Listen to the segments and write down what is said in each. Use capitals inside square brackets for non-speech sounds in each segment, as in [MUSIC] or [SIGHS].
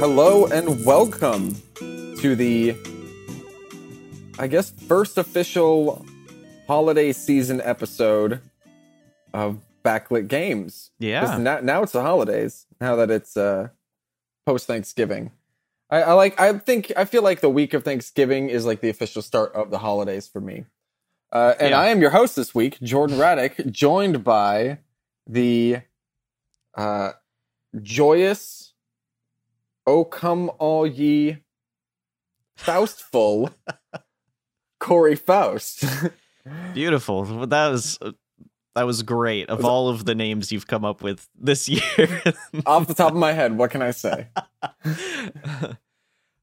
Hello and welcome to the, I guess, first official holiday season episode of Backlit games. Yeah. Now, now it's the holidays. Now that it's uh, post Thanksgiving, I, I like. I think. I feel like the week of Thanksgiving is like the official start of the holidays for me. Uh, and Yeah. I am your host this week, Jordan Raddick, joined by the uh, joyous, oh come all ye Faustful [LAUGHS] Corey Faust. [LAUGHS] Beautiful. That was uh, that was great. Of all of the names you've come up with this [LAUGHS] year. Off the top of my head, what can I say? [LAUGHS]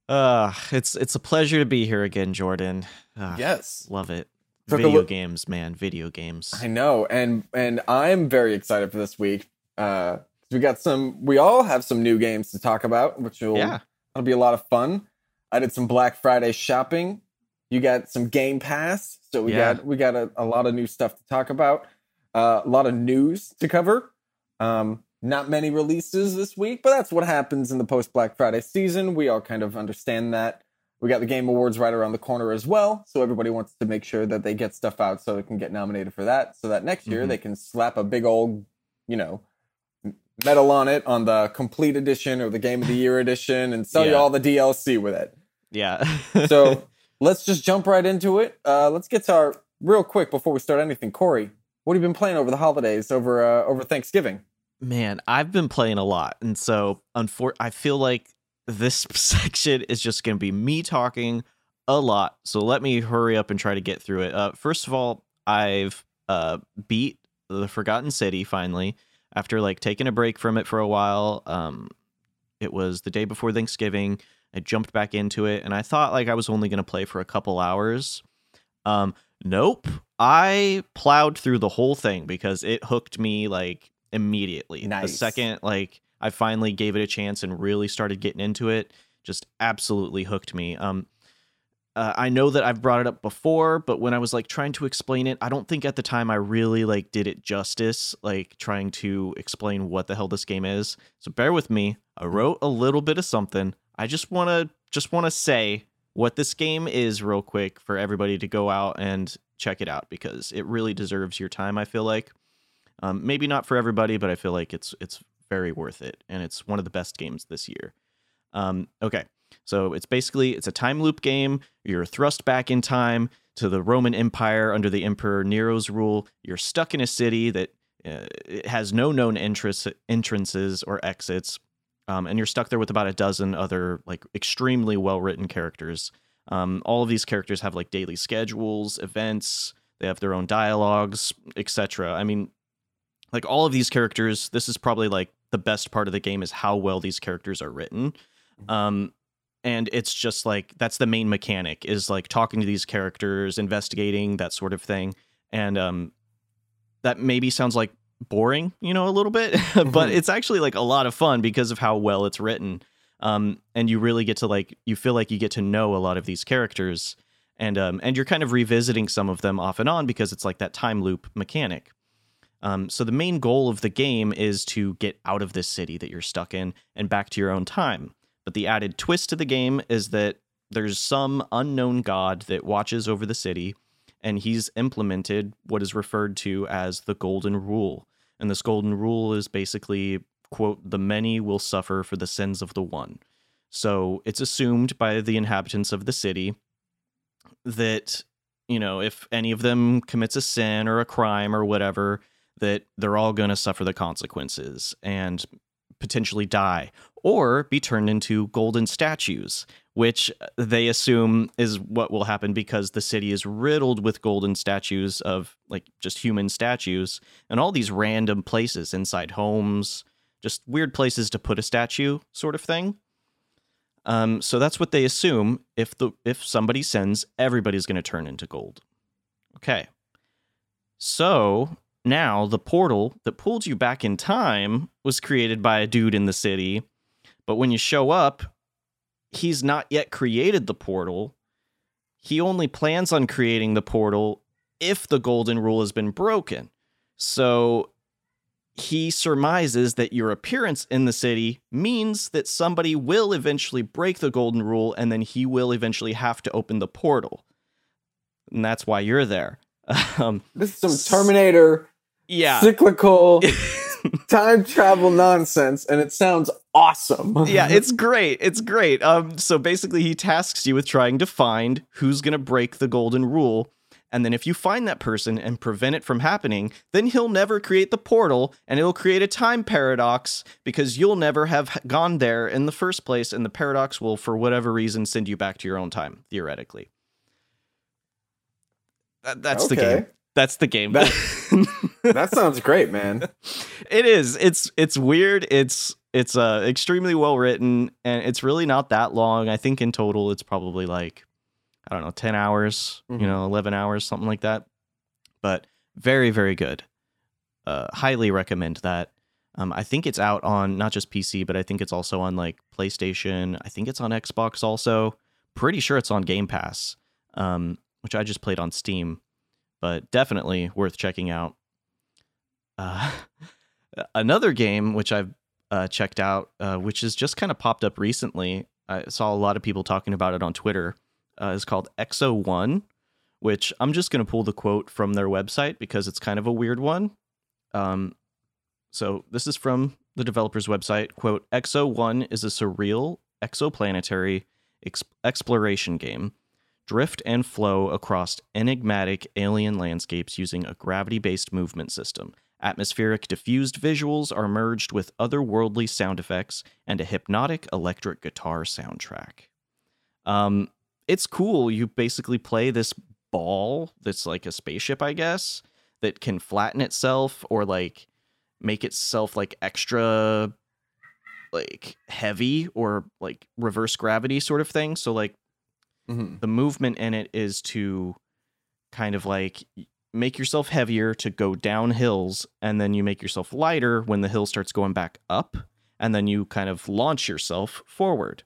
uh, it's it's a pleasure to be here again, Jordan. Uh, Yes. Love it. Took Video games, man. Video games. I know, and and I'm very excited for this week. Uh, we got some. We all have some new games to talk about, which will Yeah. that'll be a lot of fun. I did some Black Friday shopping. You got some Game Pass, so we Yeah. got we got a, a lot of new stuff to talk about. Uh, a lot of news to cover. Um, not many releases this week, but that's what happens in the post Black Friday season. We all kind of understand that. We got the Game Awards right around the corner as well, so everybody wants to make sure that they get stuff out so they can get nominated for that, so that next year Mhm. they can slap a big old, you know, medal on it on the complete edition or the Game of the Year edition, and sell you all the DLC with it. Yeah. So [LAUGHS] let's just jump right into it. Uh, let's get to our real quick before we start anything. Corey, what have you been playing over the holidays, over uh, over Thanksgiving? man, I've been playing a lot, and so unfor- I feel like this [LAUGHS] section is just going to be me talking a lot. So let me hurry up and try to get through it. Uh, first of all, I've uh, beat the Forgotten City finally after like taking a break from it for a while. Um, it was the day before Thanksgiving. I jumped back into it, and I thought like I was only going to play for a couple hours. Um, nope. I plowed through the whole thing because it hooked me like immediately. Nice. The second like I finally gave it a chance and really started getting into it, just absolutely hooked me. Um uh, I know that I've brought it up before, but when I was like trying to explain it, I don't think at the time I really like did it justice, like trying to explain what the hell this game is. So bear with me. I wrote a little bit of something. I just want to just want to say what this game is real quick for everybody to go out and check it out because it really deserves your time, I feel like. Um, maybe not for everybody, but I feel like it's it's very worth it, and it's one of the best games this year. Um, okay, so it's basically it's a time loop game. You're thrust back in time to the Roman Empire under the Emperor Nero's rule. You're stuck in a city that uh, has no known entrance, entrances or exits, um, and you're stuck there with about a dozen other like extremely well written characters. Um, all of these characters have like daily schedules, events. They have their own dialogues, etc. I mean, like all of these characters this is probably like the best part of the game is how well these characters are written um and it's just like that's the main mechanic is like talking to these characters investigating that sort of thing and um that maybe sounds like boring you know a little bit [LAUGHS] but Mhm. it's actually like a lot of fun because of how well it's written um and you really get to like you feel like you get to know a lot of these characters and um and you're kind of revisiting some of them off and on because it's like that time loop mechanic um, so the main goal of the game is to get out of this city that you're stuck in and back to your own time. But the added twist to the game is that there's some unknown god that watches over the city, and he's implemented what is referred to as the Golden Rule. And this Golden Rule is basically, quote, the many will suffer for the sins of the one. So it's assumed by the inhabitants of the city that, you know, if any of them commits a sin or a crime or whatever, that they're all going to suffer the consequences and potentially die or be turned into golden statues, which they assume is what will happen because the city is riddled with golden statues of like just human statues and all these random places inside homes, just weird places to put a statue, sort of thing. Um, so that's what they assume. If the if somebody sends, everybody's going to turn into gold. Okay. So now the portal that pulled you back in time was created by a dude in the city. But when you show up, he's not yet created the portal. He only plans on creating the portal if the golden rule has been broken. So he surmises that your appearance in the city means that somebody will eventually break the golden rule and then he will eventually have to open the portal. And that's why you're there. [LAUGHS] Um, this is some Terminator yeah. cyclical [LAUGHS] time travel nonsense and it sounds awesome. yeah, [LAUGHS] it's great. It's great. Um so basically he tasks you with trying to find who's going to break the golden rule and then if you find that person and prevent it from happening, then he'll never create the portal and it'll create a time paradox because you'll never have gone there in the first place. And the paradox will, for whatever reason, send you back to your own time, theoretically. That, that's okay. the game. That's the game. That, [LAUGHS] that sounds great, man. It is. It's it's weird. It's it's uh extremely well written and it's really not that long. I think in total it's probably like I don't know, 10 hours, mm-hmm. you know, 11 hours, something like that. But very, very good. Uh, highly recommend that. Um, I think it's out on not just PC, but I think it's also on like PlayStation. I think it's on Xbox also. Pretty sure it's on Game Pass, um, which I just played on Steam, but definitely worth checking out. Uh, [LAUGHS] another game which I've uh, checked out, uh, which has just kind of popped up recently. I saw a lot of people talking about it on Twitter uh, is called Exo One, which I'm just going to pull the quote from their website because it's kind of a weird one. Um, so this is from the developer's website. Quote: Exo One is a surreal exoplanetary ex- exploration game. Drift and flow across enigmatic alien landscapes using a gravity based movement system. Atmospheric diffused visuals are merged with otherworldly sound effects and a hypnotic electric guitar soundtrack. Um, it's cool. You basically play this ball that's like a spaceship, I guess, that can flatten itself or like make itself like extra like heavy or like reverse gravity sort of thing. So like mm-hmm. the movement in it is to kind of like make yourself heavier to go down hills and then you make yourself lighter when the hill starts going back up and then you kind of launch yourself forward.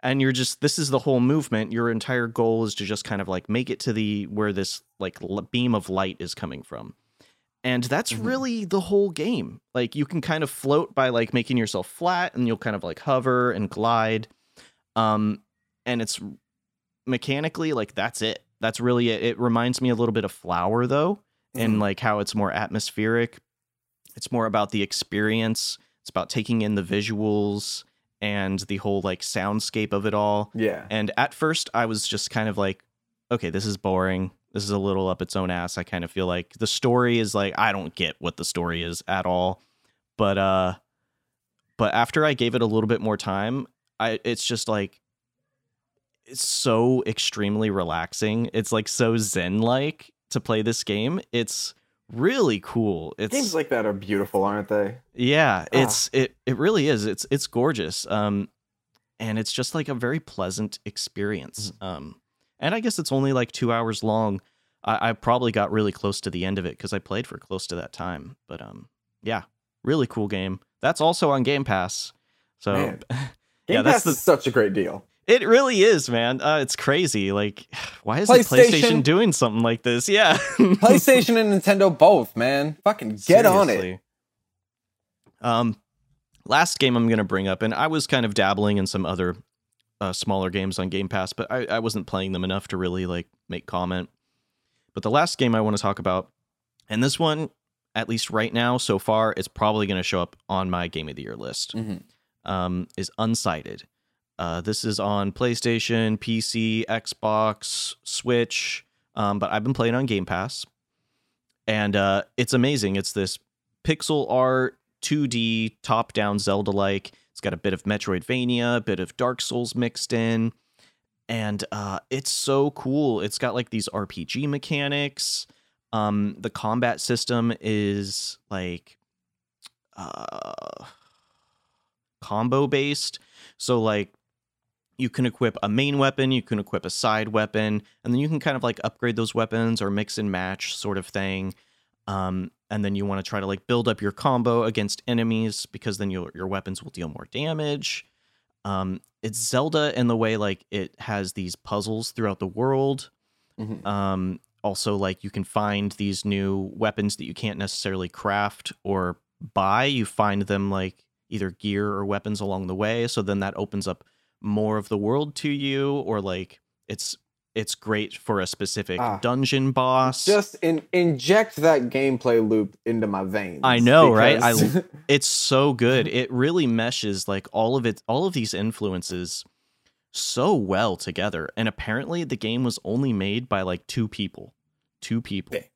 And you're just this is the whole movement. Your entire goal is to just kind of like make it to the where this like beam of light is coming from. And that's mm-hmm. really the whole game. Like you can kind of float by like making yourself flat and you'll kind of like hover and glide. Um and it's mechanically like that's it that's really it it reminds me a little bit of flower though mm-hmm. and like how it's more atmospheric it's more about the experience it's about taking in the visuals and the whole like soundscape of it all. Yeah. And at first I was just kind of like, okay, this is boring. This is a little up its own ass. I kind of feel like the story is like I don't get what the story is at all. But uh but after I gave it a little bit more time, I it's just like so extremely relaxing. It's like so zen like to play this game. It's really cool. It's games like that are beautiful, aren't they? Yeah, ah. it's it it really is. It's it's gorgeous. Um and it's just like a very pleasant experience. Mm-hmm. Um and I guess it's only like 2 hours long. I, I probably got really close to the end of it cuz I played for close to that time. But um yeah, really cool game. That's also on Game Pass. So. [LAUGHS] Game yeah, Pass that's the, is such a great deal. It really is, man. Uh, it's crazy. Like, [SIGHS] why is PlayStation, PlayStation doing something like this? [LAUGHS] Yeah, PlayStation and Nintendo both, man. Fucking get Seriously. on it. Um, last game I'm gonna bring up, and I was kind of dabbling in some other uh, smaller games on Game Pass, but I, I wasn't playing them enough to really like make comment. But the last game I want to talk about, and this one, at least right now, so far, is probably going to show up on my Game of the Year list. Mm-hmm. Um, is Unsighted. Uh, this is on PlayStation, PC, Xbox, Switch, um, but I've been playing on Game Pass, and uh, it's amazing. It's this pixel art, 2D, top-down Zelda-like. It's got a bit of Metroidvania, a bit of Dark Souls mixed in, and uh, it's so cool. It's got like these RPG mechanics. Um, the combat system is like uh, combo based. So like you can equip a main weapon, you can equip a side weapon, and then you can kind of like upgrade those weapons or mix and match sort of thing. Um, and then you want to try to like build up your combo against enemies because then your your weapons will deal more damage. Um, it's Zelda in the way like it has these puzzles throughout the world. Mhm. Um, also, like you can find these new weapons that you can't necessarily craft or buy. You find them like either gear or weapons along the way. So then that opens up more of the world to you, or like it's it's great for a specific Ah. dungeon boss. Just in, inject that gameplay loop into my veins. I know, right? I- [LAUGHS] it's so good. [LAUGHS] It really meshes like all of it, all of these influences so well together. And apparently, the game was only made by like two people, two people, Okay.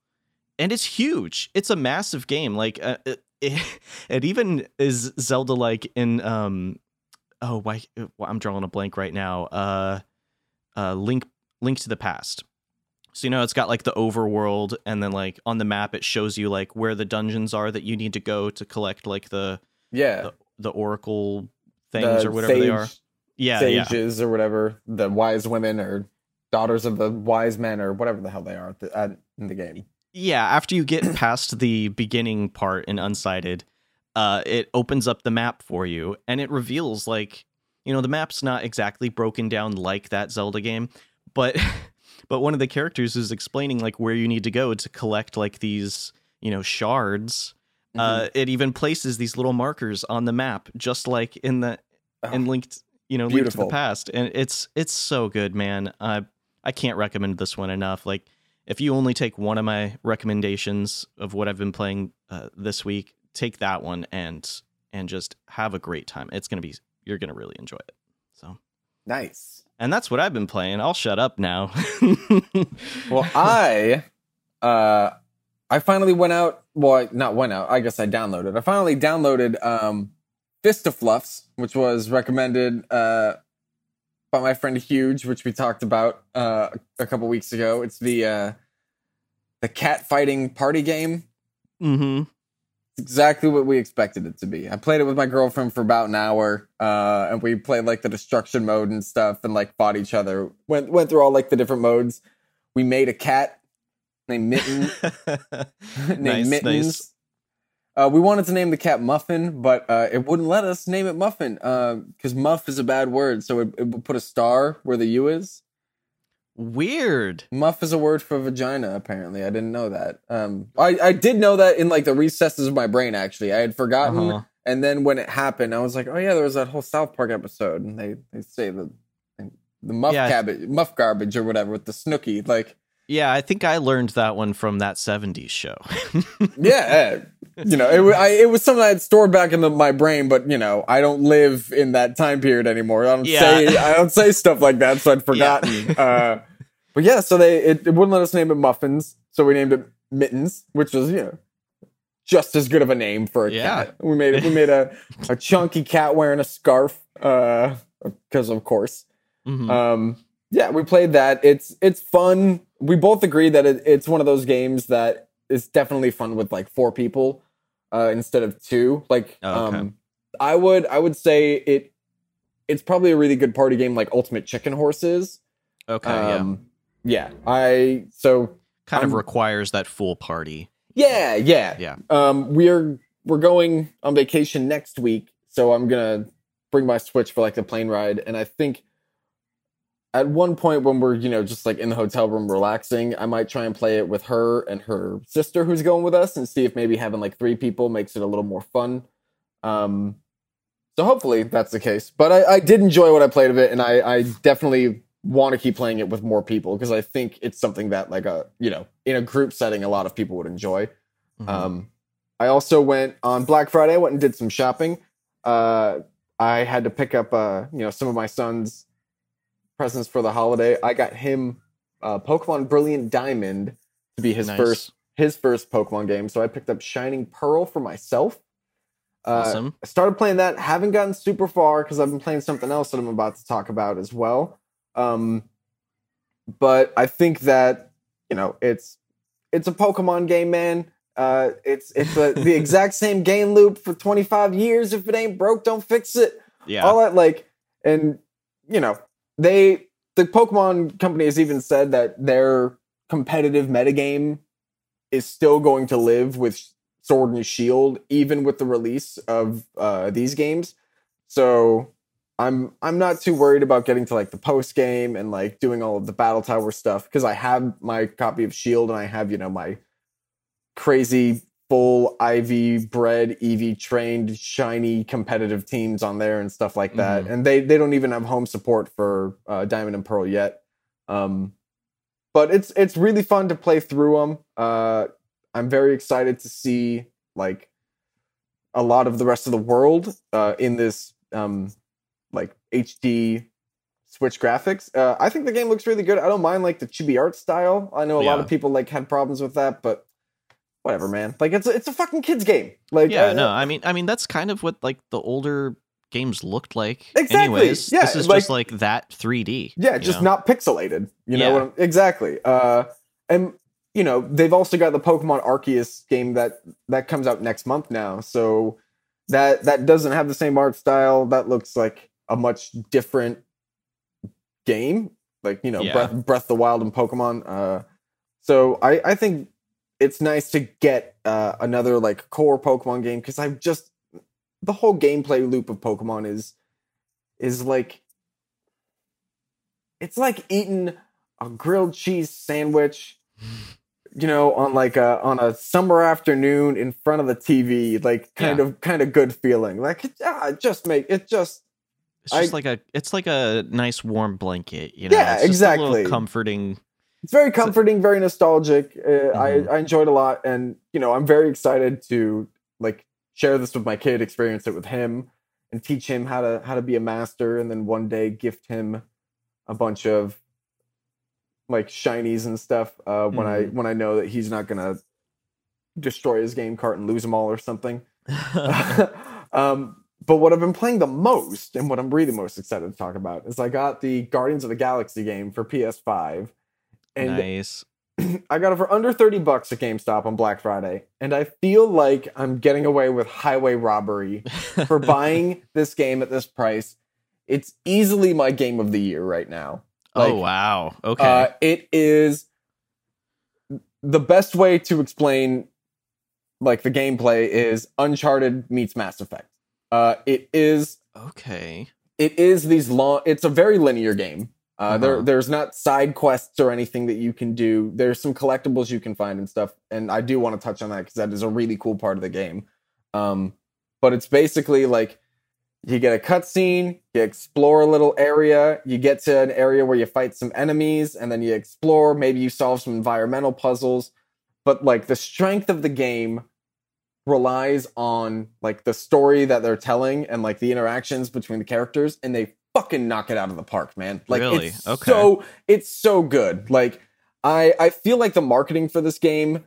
and it's huge. It's a massive game. Like uh, it, it, [LAUGHS] it even is Zelda like in um oh why I'm drawing a blank right now. Uh, uh, Link Link to the Past. So you know it's got like the overworld and then like on the map it shows you like where the dungeons are that you need to go to collect like the yeah. the, the oracle things the or whatever they are. Yeah, yeah. sages or whatever, the wise women or daughters of the wise men or whatever the hell they are at the, at, in the game. Yeah, after you get past the beginning part in Unsighted, uh it opens up the map for you and it reveals like you know the map's not exactly broken down like that Zelda game, but [LAUGHS] but one of the characters is explaining like where you need to go to collect like these, you know, shards. Mm-hmm. Uh it even places these little markers on the map just like in the Oh, and linked you know linked to the past and it's it's so good man i i can't recommend this one enough like if you only take one of my recommendations of what i've been playing uh, this week take that one and and just have a great time it's gonna be you're gonna really enjoy it so nice. and that's what i've been playing i'll shut up now [LAUGHS] Well, I, uh, I finally went out. Well, not went out. I guess I downloaded. I finally downloaded um, Fist of Fluffs, which was recommended uh, by my friend Huge, which we talked about uh, a couple weeks ago. It's the uh, the cat fighting party game. mm-hmm It's exactly what we expected it to be. I played it with my girlfriend for about an hour, uh, and we played like the destruction mode and stuff, and like fought each other. Went went through all like the different modes. We made a cat named Mitten. [LAUGHS] [LAUGHS] named Nice, Mittens. nice. Uh, we wanted to name the cat Muffin, but uh, it wouldn't let us name it Muffin because muff is a bad word. So it, it would put a star where the U is. Weird Muff is a word for vagina. Apparently, I didn't know that. Um, I I did know that in like the recesses of my brain. Actually, I had forgotten. Uh-huh. And then when it happened, I was like, oh yeah, there was that whole South Park episode, and they they say the the muff Yeah. cabbage, muff garbage or whatever with the Snooki. Like, yeah i think i learned that one from that 70s show [LAUGHS] yeah, eh, you know, it, I, it was something I had stored back in the, my brain, but you know, I don't live in that time period anymore. I don't Yeah. say I don't say stuff like that, so I'd forgotten. [LAUGHS] uh, but yeah, so they it, it wouldn't let us name it Muffins, so we named it Mittens, which was you know just as good of a name for a Yeah. cat. We made. We made a a [LAUGHS] chunky cat wearing a scarf, uh, because of course. Mhm. Um, yeah, we played that. It's it's fun. We both agree that it, it's one of those games that is definitely fun with like four people uh, instead of two. Like, Oh, okay. um, I would I would say it. It's probably a really good party game, like Ultimate Chicken Horses. okay Um, yeah. I so kind of I'm- requires that full party yeah yeah Yeah. Um, we're we're going on vacation next week, so I'm gonna bring my Switch for like the plane ride, and I think at one point when we're you know just like in the hotel room relaxing, I might try and play it with her and her sister who's going with us, and see if maybe having like three people makes it a little more fun. Um, so hopefully that's the case. But I, I did enjoy what I played of it, and I, I definitely want to keep playing it with more people because I think it's something that like a you know in a group setting a lot of people would enjoy. Mhm. Um, I also went on Black Friday. I went and did some shopping. Uh, I had to pick up, uh, you know, some of my son's presents for the holiday. I got him uh, Pokemon Brilliant Diamond to be his Nice. first his first Pokemon game. So I picked up Shining Pearl for myself. Uh, awesome I started playing that. Haven't gotten super far because I've been playing something else that I'm about to talk about as well. Um, but I think that you know it's it's a Pokemon game, man. Uh, it's it's a, the [LAUGHS] exact same game loop for 25 years. If it ain't broke, don't fix it. yeah All that like, and you know they the Pokemon company has even said that their competitive metagame is still going to live with Sword and Shield, even with the release of uh, these games. So I'm I'm not too worried about getting to like the post game and like doing all of the battle tower stuff because I have my copy of Shield and I have you know my crazy full IV bred EV trained shiny competitive teams on there and stuff like that. Mhm. And they they don't even have home support for uh, Diamond and Pearl yet. Um, but it's it's really fun to play through them. Uh, I'm very excited to see like a lot of the rest of the world uh, in this um, like HD Switch graphics. Uh, I think the game looks really good. I don't mind like the chibi art style. I know a lot of people like had problems with that, but whatever, man. Like it's a, it's a fucking kids game. Like yeah, uh, no, I mean, I mean that's kind of what like the older games looked like. Exactly, Anyways, yeah, this is like- just like that 3D. Yeah, just know? not pixelated. You know Yeah. what I'm, exactly. Uh, and you know they've also got the Pokemon Arceus game that that comes out next month now. So that that doesn't have the same art style. That looks like a much different game. Like you know, Yeah. Breath, Breath of the Wild and Pokemon. Uh, so I I think it's nice to get uh, another like core Pokemon game because I've just the whole gameplay loop of Pokemon is is like it's like eating a grilled cheese sandwich you know on like a on a summer afternoon in front of the tv like kind Yeah. of kind of good feeling like it, ah, it just make it just It's just I- like a it's like a nice warm blanket, you know. Yeah, it's just a little exactly. comforting. it's very comforting very nostalgic uh, Mhm. i i enjoyed a lot and you know i'm very excited to like share this with my kid experience it with him and teach him how to how to be a master and then one day gift him a bunch of like shinies and stuff uh when i Mhm. when i know that he's not gonna destroy his game cart and lose them all or something [LAUGHS] [LAUGHS] um but what I've been playing the most and what I'm really most excited to talk about is I got the Guardians of the Galaxy game for PS5 and nice. [CLEARS THROAT] I got it for under 30 bucks at GameStop on Black Friday. And I feel like I'm getting away with highway robbery [LAUGHS] for buying this game at this price. It's easily my game of the year right now. oh wow. Okay. Uh, it is the best way to explain like the gameplay is Uncharted meets Mass Effect. Uh, it is okay. it is these long it's a very linear game uh, there Uh-huh. there's not side quests or anything that you can do there's some collectibles you can find and stuff and i do want to touch on that because that is a really cool part of the game um, but it's basically like you get a cutscene you explore a little area you get to an area where you fight some enemies and then you explore maybe you solve some environmental puzzles but like the strength of the game relies on like the story that they're telling and like the interactions between the characters and they fucking knock it out of the park man like Really? it's Okay. so it's so good like i i feel like the marketing for this game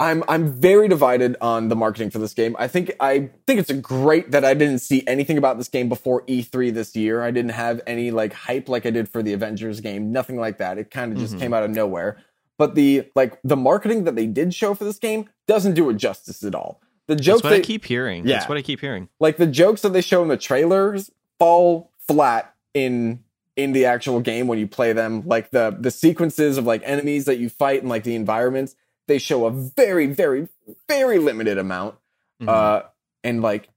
i'm i'm very divided on the marketing for this game i think i think it's a great that i didn't see anything about this game before e3 this year i didn't have any like hype like i did for the avengers game nothing like that it kind of just Mhm. came out of nowhere but the like the marketing that they did show for this game doesn't do it justice at all. The jokes That's what I they, keep hearing. Yeah. That's what I keep hearing. like the jokes that they show in the trailers fall flat in in the actual game when you play them. Like the the sequences of like enemies that you fight and like the environments, they show a very very very limited amount. Mhm. Uh and like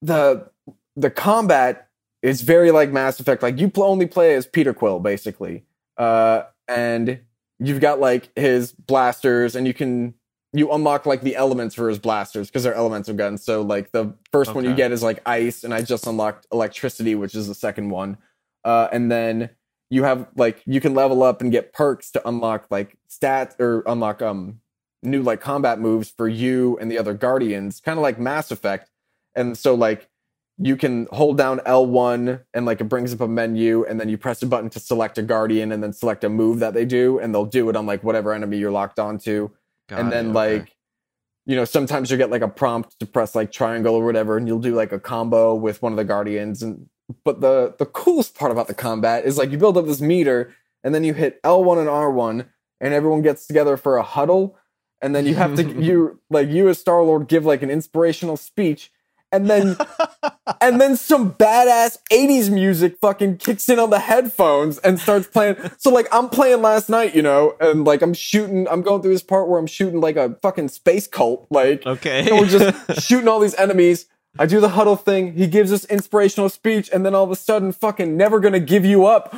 the the combat is very like Mass Effect. Like you pl- only play as Peter Quill basically. Uh and you've got like his blasters and you can you unlock like the elements for his blasters because they're elemental guns. So like the first one you get is like ice, and I just unlocked electricity, which is the second one. Uh, and then you have like you can level up and get perks to unlock like stats or unlock um new like combat moves for you and the other guardians, kind of like Mass Effect. And so like you can hold down L1 and like it brings up a menu and then you press a button to select a guardian and then select a move that they do and they'll do it on like whatever enemy you're locked onto Got and it, then okay. like you know sometimes you get like a prompt to press like triangle or whatever and you'll do like a combo with one of the guardians and but the the coolest part about the combat is like you build up this meter and then you hit L1 and R1 and everyone gets together for a huddle and then you have to [LAUGHS] you like you as Star Lord give like an inspirational speech and then [LAUGHS] and then some badass 80s music fucking kicks in on the headphones and starts playing. So like I'm playing last night, you know, and like I'm shooting, I'm going through this part where I'm shooting like a fucking space cult. Like Okay. and we're just [LAUGHS] shooting all these enemies. I do the huddle thing. He gives this inspirational speech, and then all of a sudden, fucking never gonna give you up.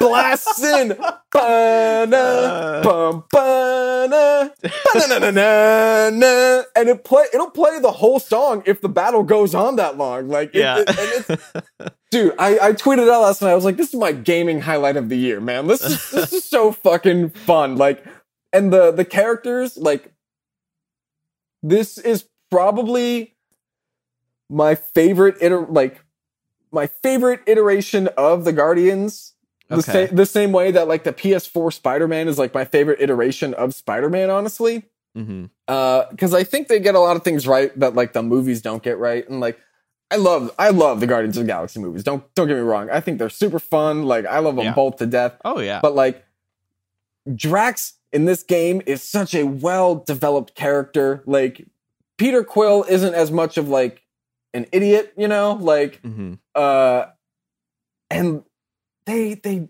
Blasts in, Ba-na, uh. bum, ba-na, ba-na-na-na-na, and it play. It'll play the whole song if the battle goes on that long. Like, it- yeah. it- and it's, dude, I, I tweeted out last night. I was like, "This is my gaming highlight of the year, man. This is this is so [LAUGHS] fucking fun." Like, and the the characters, like, this is probably my favorite iter- like my favorite iteration of the Guardians. The, Okay. sa- the same way that like the PS4 Spider-Man is like my favorite iteration of Spider-Man, honestly hmm because I think they get a lot of things right that like the movies don't get right, and like I love I love the Guardians of the Galaxy movies. Don't don't get me wrong. I think they're super fun. Like I love them Yeah. both to death. Oh yeah. But like Drax in this game is such a well developed character. Like Peter Quill isn't as much of like an idiot, you know. Like hmm uh and they they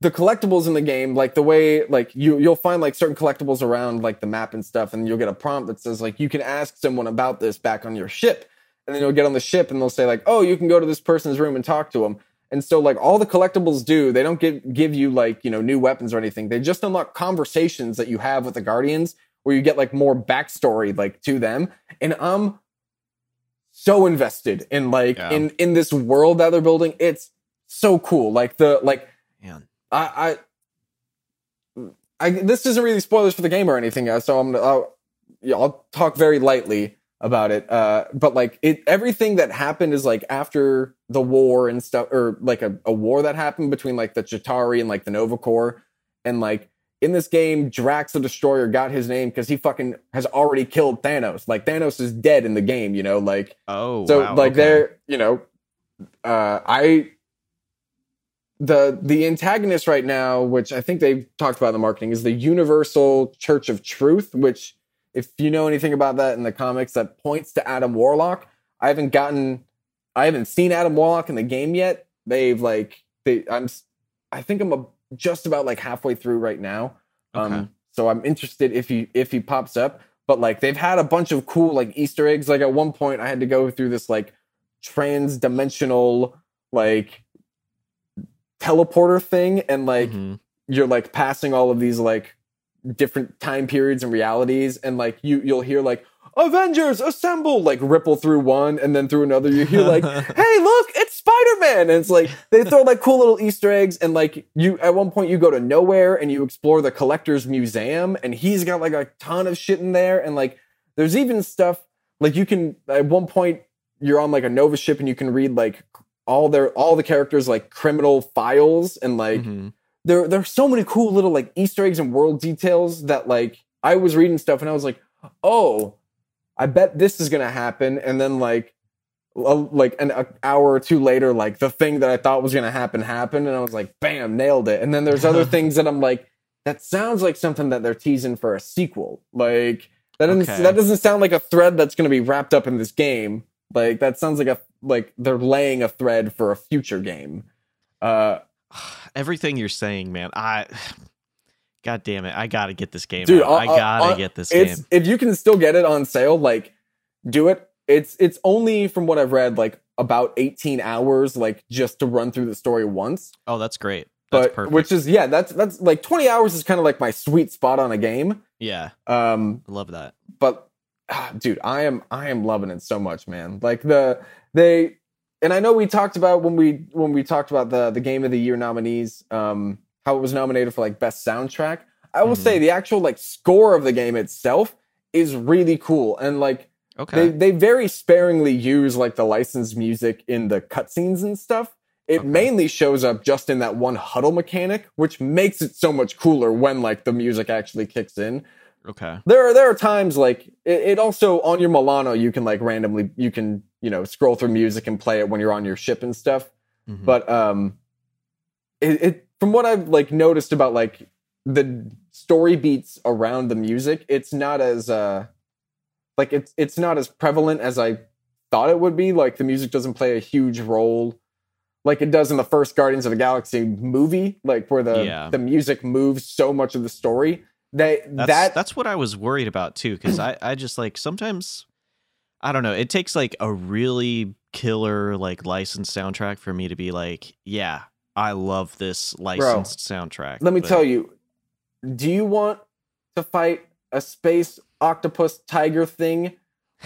the collectibles in the game like the way like you you'll find like certain collectibles around like the map and stuff and you'll get a prompt that says like you can ask someone about this back on your ship. And then you'll get on the ship and they'll say like oh you can go to this person's room and talk to them and so like all the collectibles do they don't give give you like you know new weapons or anything. They just unlock conversations that you have with the guardians where you get like more backstory like to them. And i'm so invested in like Yeah. in in this world that they're building. It's so cool like the like Man. I, I, I, this isn't really spoilers for the game or anything, so I'm, I'll, yeah, I'll talk very lightly about it. Uh, but like it, everything that happened is like after the war and stuff, or like a, a war that happened between like the Chitauri and like the Nova Corps, and like in this game, Drax the Destroyer got his name because he fucking has already killed Thanos. Like Thanos is dead in the game, you know, like Oh. so wow, like okay. they're you know uh i the the antagonist right now which i think they've talked about in the marketing is the universal church of truth which if you know anything about that in the comics that points to adam warlock. I haven't gotten i haven't seen adam warlock in the game yet. They've like they i'm I think i'm a, just about like halfway through right now. Okay. um so i'm interested if he if he pops up. But like they've had a bunch of cool like easter eggs. Like at one point i had to go through this like trans-dimensional like teleporter thing and like Mhm. you're like passing all of these like different time periods and realities and like you you'll hear like avengers assemble like ripple through one and then through another you hear like [LAUGHS] hey look it's spider-man and it's like they throw like cool little easter eggs and like you at one point you go to Knowhere and you explore the collector's museum and he's got like a ton of shit in there and like there's even stuff like you can at one point you're on like a nova ship and you can read like all their all the characters like criminal files and like Mhm. there there's so many cool little like Easter eggs and world details that like I was reading stuff and I was like, oh, I bet this is gonna happen, and then like a, like an hour or two later, like the thing that I thought was gonna happen happened, and I was like, bam, nailed it. And then there's other [LAUGHS] things that I'm like, that sounds like something that they're teasing for a sequel. Like that doesn't Okay. that doesn't sound like a thread that's gonna be wrapped up in this game. Like that sounds like a like they're laying a thread for a future game. Uh, Everything you're saying, man. I. [SIGHS] God damn it! I gotta get this game. Dude, out. I uh, uh, gotta uh, get this game. if you can still get it on sale, like do it. It's it's only from what I've read, like about 18 hours, like just to run through the story once. Oh, that's great. That's But perfect. which is yeah, that's that's like 20 hours is kind of like my sweet spot on a game. yeah, Um, I love that. but ah, dude, I am I am loving it so much, man. Like the they and I know we talked about when we when we talked about the the game of the year nominees, um, how it was nominated for like best soundtrack. I will Mhm. say the actual like score of the game itself is really cool and like Okay. they they very sparingly use like the licensed music in the cutscenes and stuff. It Okay. mainly shows up just in that one huddle mechanic, which makes it so much cooler when like the music actually kicks in okay. there are there are times like it, it also on your Milano you can like randomly you can you know scroll through music and play it when you're on your ship and stuff. Mhm. But um, it, it from what I've like noticed about like the story beats around the music, it's not as uh like it's it's not as prevalent as I thought it would be. Like the music doesn't play a huge role like it does in the first Guardians of the Galaxy movie, like where the Yeah. the music moves so much of the story. They That's that that's what I was worried about too, because I I just like sometimes I don't know. It takes like a really killer like licensed soundtrack for me to be like, yeah, I love this licensed soundtrack. let me but- tell you, do you want to fight a space octopus tiger thing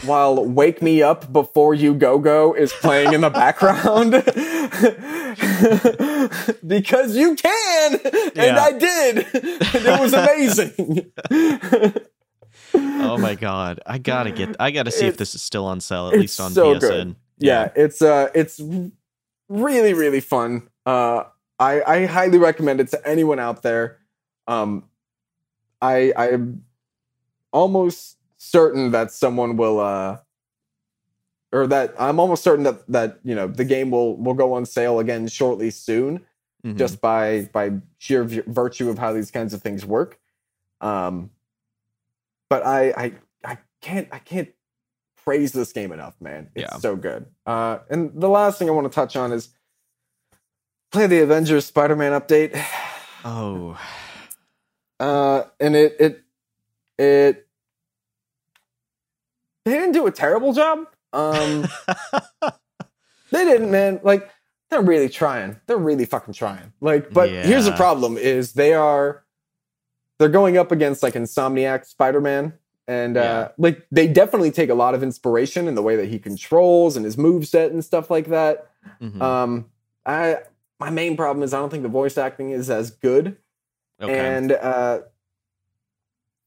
while Wake Me Up Before You Go Go is playing in the background? [LAUGHS] because you can! And Yeah. I did! And it was amazing! [LAUGHS] Oh my god, I gotta get. I gotta see if this is still on sale at least on so PSN. good. yeah, it's uh it's really really fun uh i i highly recommend it to anyone out there um i i'm almost certain that someone will uh or that i'm almost certain that that you know the game will will go on sale again shortly soon Mhm. just by by sheer v- virtue of how these kinds of things work um but i i i can't i can't praise this game enough man it's Yeah. so good uh and the last thing i want to touch on is play the avengers spider-man update oh, [SIGHS] uh and it it it they didn't do a terrible job um [LAUGHS] They didn't, man. Like they're really trying. They're really fucking trying. Like, but here's the problem: is they are they're going up against like Insomniac Spider-Man, and Yeah. uh, like they definitely take a lot of inspiration in the way that he controls and his move set and stuff like that. Mhm. Um, I my main problem is I don't think the voice acting is as good. okay. And uh,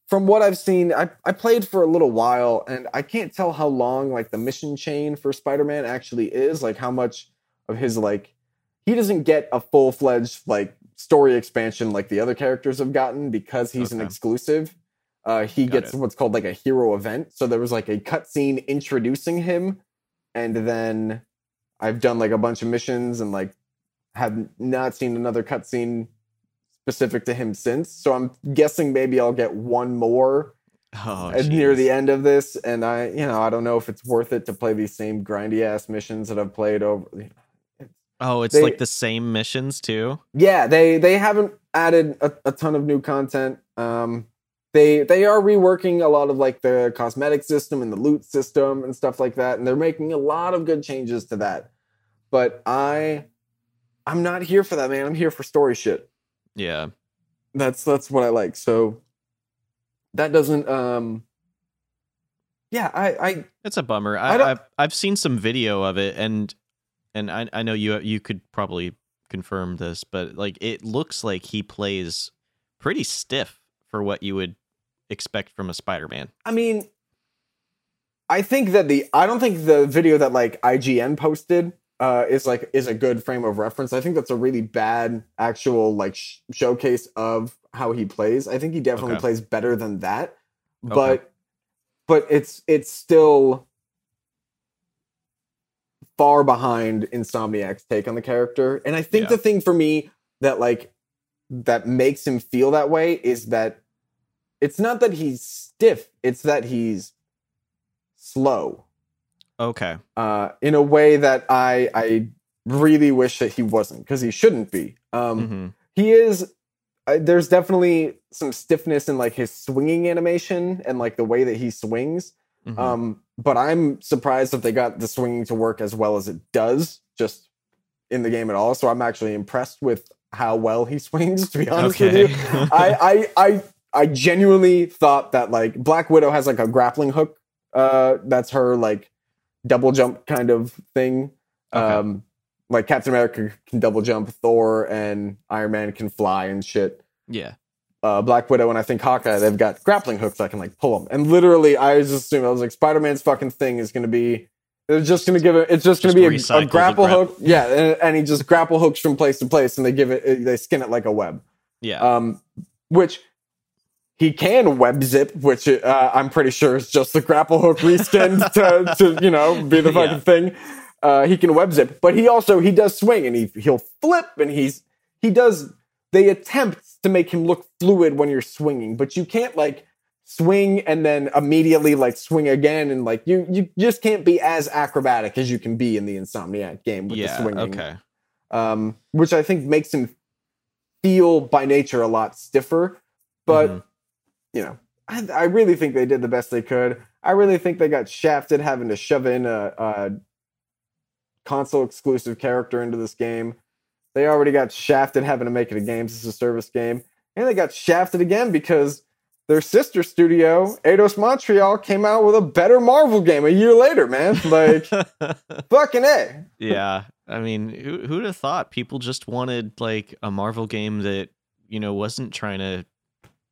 from what I've seen, I, I played for a little while, and I can't tell how long like the mission chain for Spider-Man actually is. Like how much of his like he doesn't get a full fledged like story expansion like the other characters have gotten because he's an exclusive. Uh, he Got gets it. what's called like a hero event. So there was like a cutscene introducing him, and then I've done like a bunch of missions and like have not seen another cutscene specific to him since. So I'm guessing maybe I'll get one more oh, near the end of this, and I, you know, I don't know if it's worth it to play these same grindy ass missions that I've played over. Oh, it's they- like the same missions too. Yeah, they they haven't added a, a ton of new content. Um, they they are reworking a lot of like the cosmetic system and the loot system and stuff like that, and they're making a lot of good changes to that. But I, I'm not here for that, man. I'm here for story shit. Yeah. that's that's what I like. So that doesn't um yeah, I I It's a bummer. I I, I've I've seen some video of it, and and I I know you you could probably confirm this, but like it looks like he plays pretty stiff for what you would expect from a Spider-Man. I mean I think that the I don't think the video that like IGN posted uh is like is a good frame of reference. I think that's a really bad actual like sh- showcase of how he plays. I think he definitely Okay. plays better than that. Okay. But but it's it's still far behind Insomniac's take on the character. And I think Yeah. the thing for me that like that makes him feel that way is that it's not that he's stiff, it's that he's slow. Okay. Uh in a way that I I really wish that he wasn't because he shouldn't be. Um hmm he is uh, there's definitely some stiffness in like his swinging animation and like the way that he swings hmm um but i'm surprised that they got the swinging to work as well as it does just in the game at all so i'm actually impressed with how well he [LAUGHS] swings to be honest okay. with you I, I i i genuinely thought that like black widow has like a grappling hook uh that's her like double jump kind of thing Okay. um like captain america can double jump thor and iron man can fly and shit yeah. Uh, Black Widow and I think Hawkeye, they've got grappling hooks that can like pull them. And literally, I was just assuming I was like, Spider Man's fucking thing is going to be. They're just going to give it. It's just going to be a, a grapple grap- hook. Yeah, and, and he just grapple hooks from place to place, and they give it. They skin it like a web. Yeah. Um, which he can web zip, which uh, I'm pretty sure is just the grapple hook reskinned [LAUGHS] to, to you know be the fucking Yeah. thing. Uh, he can web zip, but he also he does swing and he he'll flip and he's he does. They attempt to make him look fluid when you're swinging, but you can't like swing and then immediately like swing again and like you you just can't be as acrobatic as you can be in the Insomniac game with yeah. the swinging. Okay. Um, which I think makes him feel by nature a lot stiffer. But Mhm. you know, I, I really think they did the best they could. I really think they got shafted having to shove in a, a console exclusive character into this game. They already got shafted having to make it a games as a service game, and they got shafted again because their sister studio, Eidos Montreal, came out with a better Marvel game a year later. Man, [LAUGHS] like fucking a. yeah. I mean, who who'd have thought people just wanted like a Marvel game that you know wasn't trying to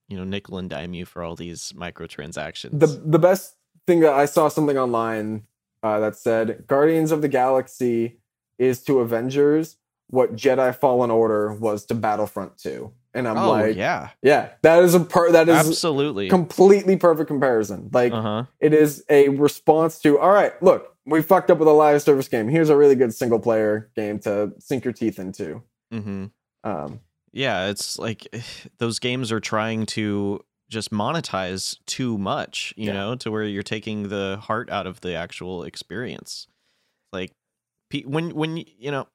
you know nickel and dime you for all these microtransactions. the the best thing that I saw something online uh, that said Guardians of the Galaxy is to Avengers what Jedi Fallen Order was to Battlefront 2. And I'm oh like, yeah. yeah, that is a per- that is absolutely. completely perfect comparison. Like Uh huh. it is a response to all right, look, we fucked up with a live service game. Here's a really good single player game to sink your teeth into. hmm Um, Yeah, it's like [SIGHS] those games are trying to just monetize too much, you Yeah. know, to where you're taking the heart out of the actual experience. Like when when you know,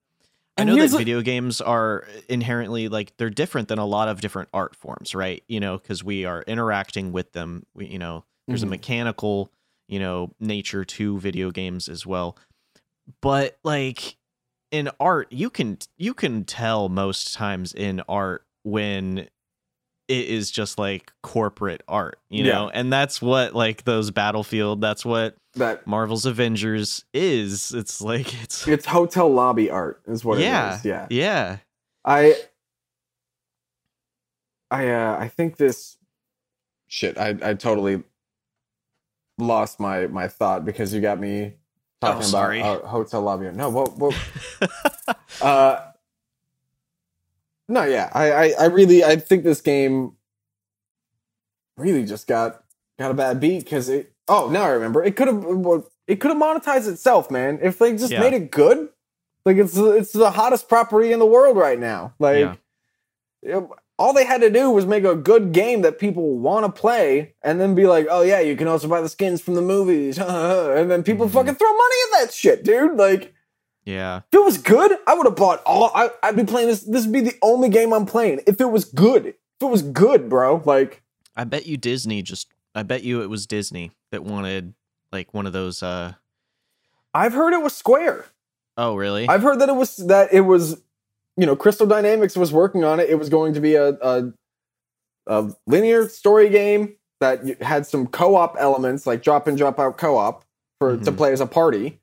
I know that video games are inherently like they're different than a lot of different art forms, right? You know, because we are interacting with them. We, you know, there's Mhm. a mechanical, you know, nature to video games as well. But like in art, you can you can tell most times in art when it is just like corporate art, you Yeah. know, and that's what like those Battlefield, that's what that Marvel's Avengers is. It's like it's [LAUGHS] it's hotel lobby art is what yeah, it is. Yeah. yeah, I I uh I think this shit I I totally lost my my thought because you got me talking Oh, about uh, hotel lobby. No, what what [LAUGHS] uh No, yeah. I, I I really I think this game really just got got a bad beat cuz it Oh, now I remember. It could have it could have monetized itself, man. If they just Yeah. made it good. Like it's it's the hottest property in the world right now. Like Yeah. it- all they had to do was make a good game that people want to play, and then be like, "Oh yeah, you can also buy the skins from the movies," [LAUGHS] and then people Mhm. fucking throw money at that shit, dude. Like, yeah. if it was good, I would have bought all. I, I'd be playing this. This would be the only game I'm playing if it was good. If it was good, bro. Like, I bet you Disney just. I bet you it was Disney that wanted like one of those. uh I've heard it was Square. Oh, really? I've heard that it was that it was, you know, Crystal Dynamics was working on it. It was going to be a a, a linear story game that had some co-op elements, like drop in, drop out co-op for to Mhm. play as a party,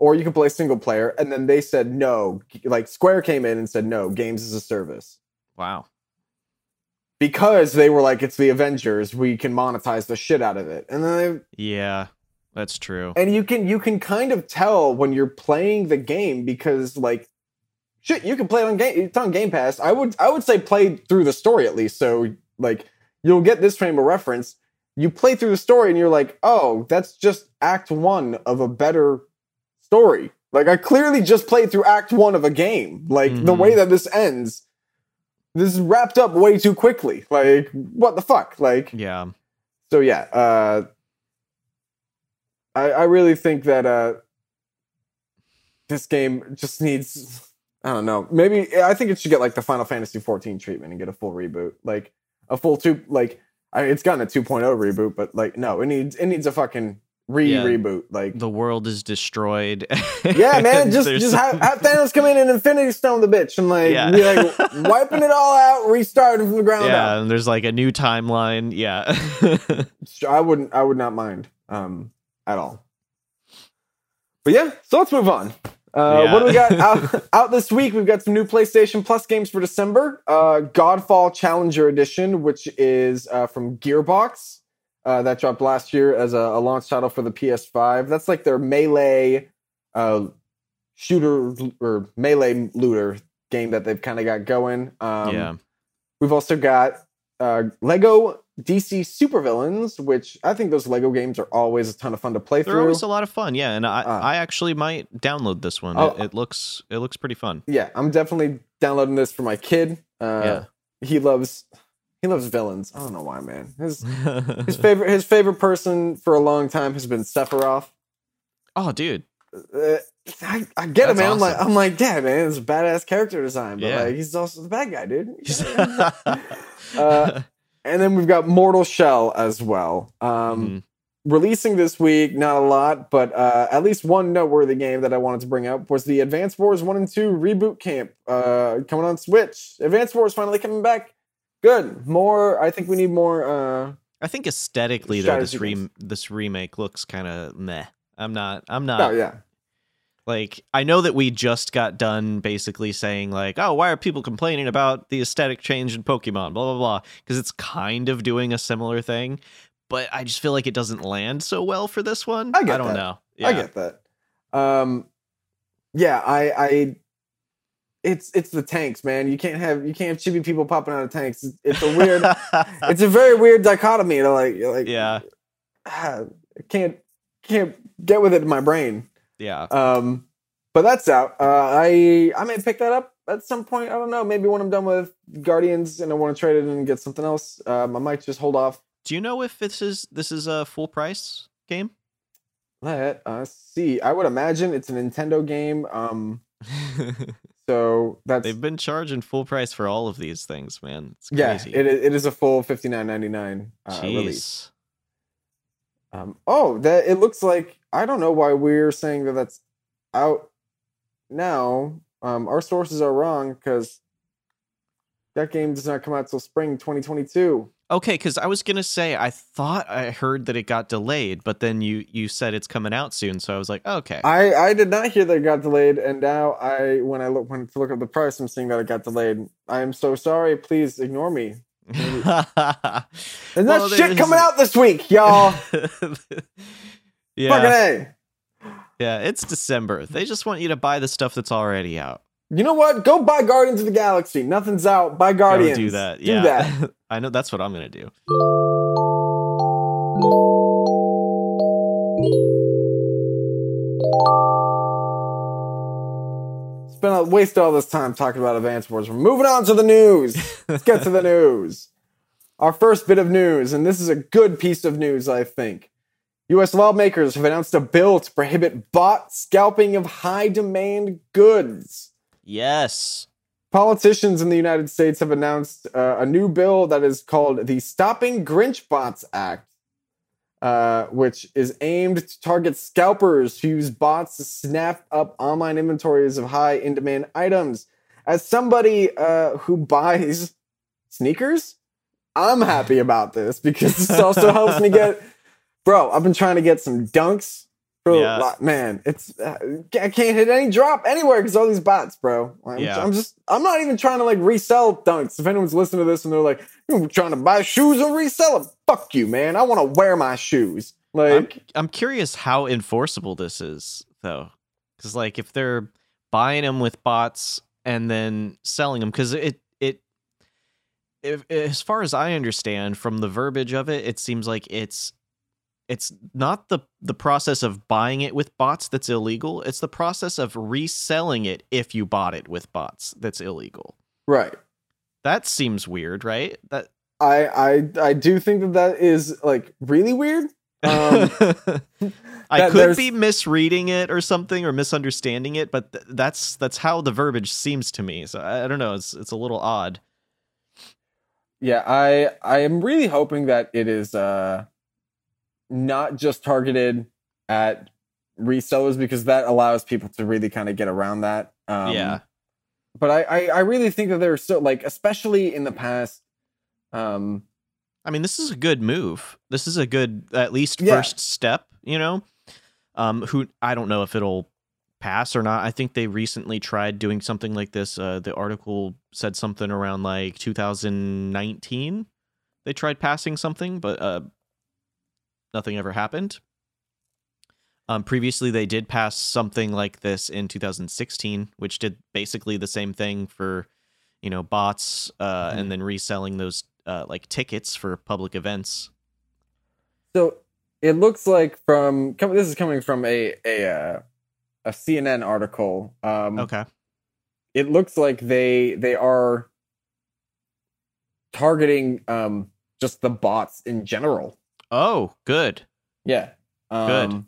or you can play single player. And then they said no, like Square came in and said no, games as a service wow. Because they were like, it's the Avengers, we can monetize the shit out of it. And then they, Yeah, that's true. and you can you can kind of tell when you're playing the game because like shit you can play it on game it's on game pass i would i would say play through the story at least so like you'll get this frame of reference you play through the story and you're like oh that's just act one of a better story like i clearly just played through act one of a game like the Mhm. way that this ends this is wrapped up way too quickly. Like what the fuck? Like Yeah. so yeah, uh, I I really think that uh, this game just needs I don't know. Maybe I think it should get like the Final Fantasy 14 treatment and get a full reboot. Like a full two like I it's gotten a 2.0 reboot but like no it needs it needs a fucking re Yeah. reboot like The world is destroyed. [LAUGHS] yeah man just just have, [LAUGHS] have Thanos come in and Infinity Stone the bitch and like Yeah. be like wiping it all out restarting from the ground up. yeah, and there's like a new timeline. Yeah. [LAUGHS] I wouldn't. I would not mind um, at all. But yeah, so let's move on. Uh, Yeah. What do we got out, out this week? We've got some new PlayStation Plus games for December. Uh, Godfall Challenger Edition, which is uh, from Gearbox, uh, that dropped last year as a, a launch title for the PS5. That's like their melee uh, shooter or melee looter game that they've kind of got going. Um, yeah. We've also got uh, Lego DC Supervillains, which I think those Lego games are always a ton of fun to play through. They're through. always a lot of fun. Yeah, and I, Uh. I actually might download this one. Oh. it, it looks it looks pretty fun. yeah, I'm definitely downloading this for my kid. Uh, Yeah. He loves he loves villains. I don't know why, man. His [LAUGHS] his favorite his favorite person for a long time has been Sephiroth. oh, dude. Uh, I, I get it, That's man. I'm like. I'm like, yeah, man. It's a badass character design, but Yeah. like he's also the bad guy, dude. [LAUGHS] Uh, and then we've got Mortal Shell as well. Um, Mhm. releasing this week, not a lot, but uh, at least one noteworthy game that I wanted to bring up was the Advance Wars 1 and 2 Reboot Camp uh, coming on Switch. Advance Wars finally coming back. Good. More, I think we need more. Uh, I think aesthetically though, this rem- this remake looks kind of meh. I'm not. I'm not. oh, yeah. Like I know that we just got done basically saying like, oh, why are people complaining about the aesthetic change in Pokemon? Blah blah blah. Because it's kind of doing a similar thing, but I just feel like it doesn't land so well for this one. I get don't that. know. I get that. Um, yeah, I, I, it's it's the tanks, man. You can't have you can't have chibi people popping out of tanks. It's, it's a [LAUGHS] weird, it's a very weird dichotomy. To like, you're like, yeah, ah, I can't can't get with it in my brain. yeah. Um, but that's out. Uh, I I may pick that up at some point. I don't know. Maybe when I'm done with Guardians and I want to trade it and get something else. Um, I might just hold off. Do you know if this is this is a full price game? Let us see. I would imagine it's a Nintendo game. Um, [LAUGHS] so that's They've been charging full price for all of these things, man. It's yeah. crazy. It is, it is a full fifty nine ninety nine uh, release. Um, oh, that it looks like I don't know why we're saying that that's out now. Um, our sources are wrong because that game does not come out till spring 2022. Okay, because I was gonna say I thought I heard that it got delayed, but then you you said it's coming out soon, so I was like, oh, okay. I I did not hear that it got delayed, and now I when I look when to look up the price, I'm seeing that it got delayed. I am so sorry. Please ignore me. [LAUGHS] There's Well, not shit coming out this week, y'all. [LAUGHS] yeah, Fucking a. yeah, it's December. They just want you to buy the stuff that's already out. You know what? Go buy Guardians of the Galaxy. Nothing's out. Buy Guardians. Go do that. Do Yeah, that. [LAUGHS] [LAUGHS] I know that's what I'm gonna do. Spent a, wasted all this time talking about Advance Wars. We're moving on to the news. Let's get to the [LAUGHS] news. Our first bit of news, and this is a good piece of news, I think. U.S. lawmakers have announced a bill to prohibit bot scalping of high demand goods. Yes. Politicians in the United States have announced uh, a new bill that is called the Stopping Grinch Bots Act, uh, which is aimed to target scalpers who use bots to snap up online inventories of high in demand items. As somebody uh, who buys sneakers, I'm happy about this because this also helps me get. [LAUGHS] Bro, I've been trying to get some dunks. Bro, Yeah. like, man, it's uh, I can't hit any drop anywhere because all these bots, bro. I'm, Yeah. I'm just I'm not even trying to like resell dunks. If anyone's listening to this and they're like, "You're trying to buy shoes and resell them," fuck you, man. I want to wear my shoes. Like, I'm curious how enforceable this is, though, because like if they're buying them with bots and then selling them, because it it if, as far as I understand from the verbiage of it, it seems like it's it's not the the process of buying it with bots that's illegal. It's the process of reselling it if you bought it with bots that's illegal. right. That seems weird, right? That I I I do think that that is like really weird. Um, [LAUGHS] I could be misreading it or something or misunderstanding it, but th- that's that's how the verbiage seems to me. So I, I don't know. It's it's a little odd. Yeah, I I am really hoping that it is uh not just targeted at resellers because that allows people to really kind of get around that. Um, yeah, But I, I I really think that there's still like especially in the past um I mean, this is a good move. This is a good at least Yeah. first step. You know, um, who I don't know if it'll pass or not. I think they recently tried doing something like this. Uh, the article said something around like 2019. They tried passing something, but uh, nothing ever happened. Um, previously, they did pass something like this in 2016, which did basically the same thing for, you know, bots uh, Mhm. and then reselling those uh, like tickets for public events. so it looks like from com- this is coming from a a uh, a CNN article. Um Okay. it looks like they they are targeting um just the bots in general. Oh, good. Yeah. Um, Good.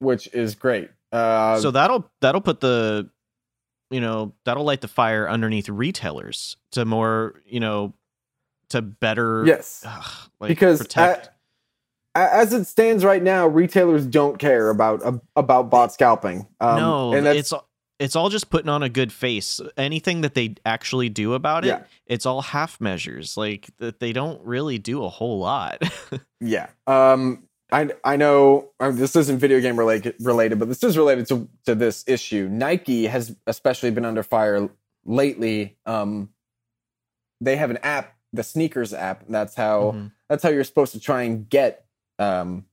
Which is great. Uh, so that'll that'll put the you know that'll light the fire underneath retailers to more you know to better yes, ugh, like because protect. a- a- as it stands right now, retailers don't care about about bot scalping. Um, no, and that's, it's it's all just putting on a good face. Anything that they actually do about it, Yeah. it's all half measures. Like that they don't really do a whole lot. [LAUGHS] Yeah. Um I I know uh, this isn't video game related related, but this is related to to this issue. Nike has especially been under fire lately. Um they have an app, the sneakers app. That's how Mhm. that's how you're supposed to try and get um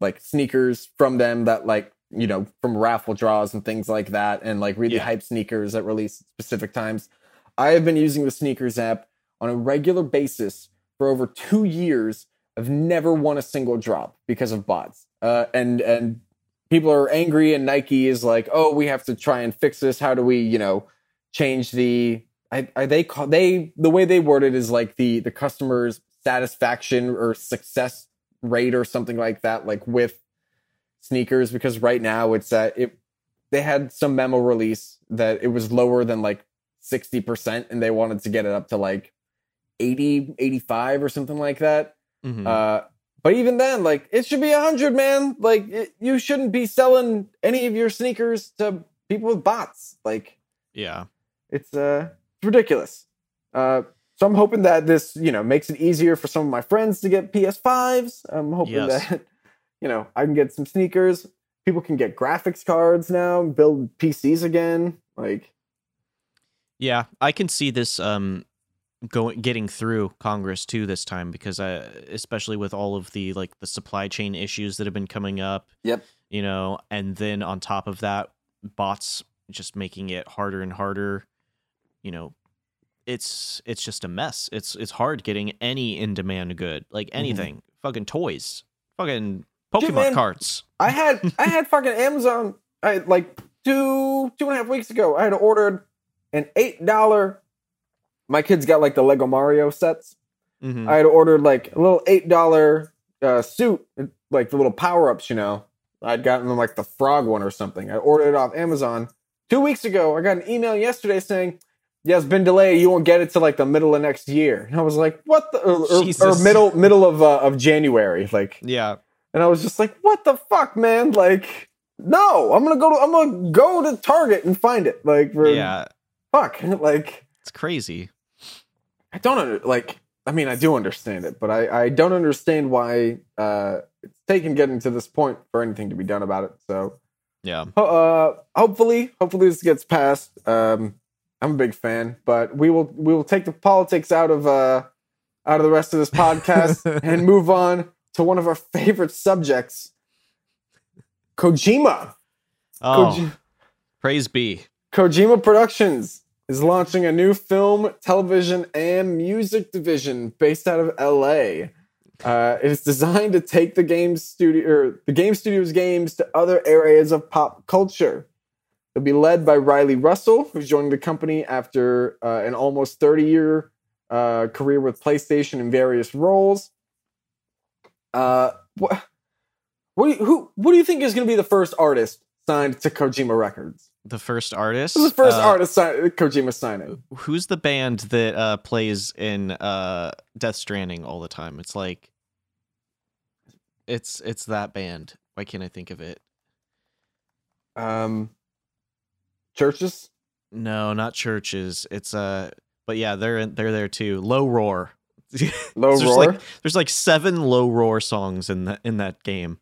like sneakers from them that like you know from raffle draws and things like that and like really Yeah. hype sneakers that release at specific times. I have been using the sneakers app on a regular basis for over two years. I've never won a single drop because of bots. Uh and and people are angry and nike is like oh we have to try and fix this. How do we you know change the I, I they call they the way they word it is like the the customer's satisfaction or success rate or something like that like with sneakers because right now it's at it they had some memo release that it was lower than like 60% and they wanted to get it up to like 80 85 or something like that Mhm. uh but even then like it should be 100 man like it, you shouldn't be selling any of your sneakers to people with bots like yeah. it's uh it's ridiculous. Uh so I'm hoping that this, you know, makes it easier for some of my friends to get PS5s. I'm hoping Yes. that you know, I can get some sneakers. People can get graphics cards now, build PCs again. Like Yeah, I can see this um going getting through Congress too this time because I especially with all of the like the supply chain issues that have been coming up. Yep. You know, and then on top of that, bots just making it harder and harder. You know, it's it's just a mess. It's it's hard getting any in demand good, like anything. Fucking toys. Fucking Pokemon man. cards. I had I had [LAUGHS] fucking Amazon I like two two and a half weeks ago. I had ordered an eight dollar my kids got like the Lego Mario sets. Mhm. I had ordered like a little eight dollar uh, suit, like the little power ups. You know, I'd gotten them like the frog one or something. I ordered it off Amazon two weeks ago. I got an email yesterday saying, "Yeah, it's been delayed. You won't get it till like the middle of next year." And I was like, "What the?" Or, or- or middle middle of uh, of January, like. yeah. And I was just like, "What the fuck, man? Like, no, I'm gonna go to I'm gonna go to Target and find it. Like, for, Yeah. fuck, [LAUGHS] like." It's crazy. I don't under, like. I mean, I do understand it, but I, I don't understand why uh, it's taken getting to this point for anything to be done about it. So, Yeah. uh, hopefully, hopefully this gets passed. Um, I'm a big fan, but we will we will take the politics out of uh, out of the rest of this [LAUGHS] podcast and move on to one of our [LAUGHS] favorite subjects, Kojima. Oh, Koji- praise be. Kojima Productions is launching a new film, television, and music division based out of LA. Uh, it is designed to take the game studio or the game studio's games to other areas of pop culture. It'll be led by Riley Russell, who's joining the company after uh, an almost 30 year uh, career with PlayStation in various roles. Uh, what, what, do you, who, what do you think is going to be the first artist signed to Kojima Records? The first artist. This is the first Uh, artist sign- Kojima signing. Who's the band that uh, plays in uh, Death Stranding all the time? It's like, it's it's that band. Why can't I think of it? Um, CHVRCHES. No, not CHVRCHES. It's uh, but yeah, they're in, they're there too. Low roar. [LAUGHS] Low There's roar. like there's like seven low roar songs in that in that game.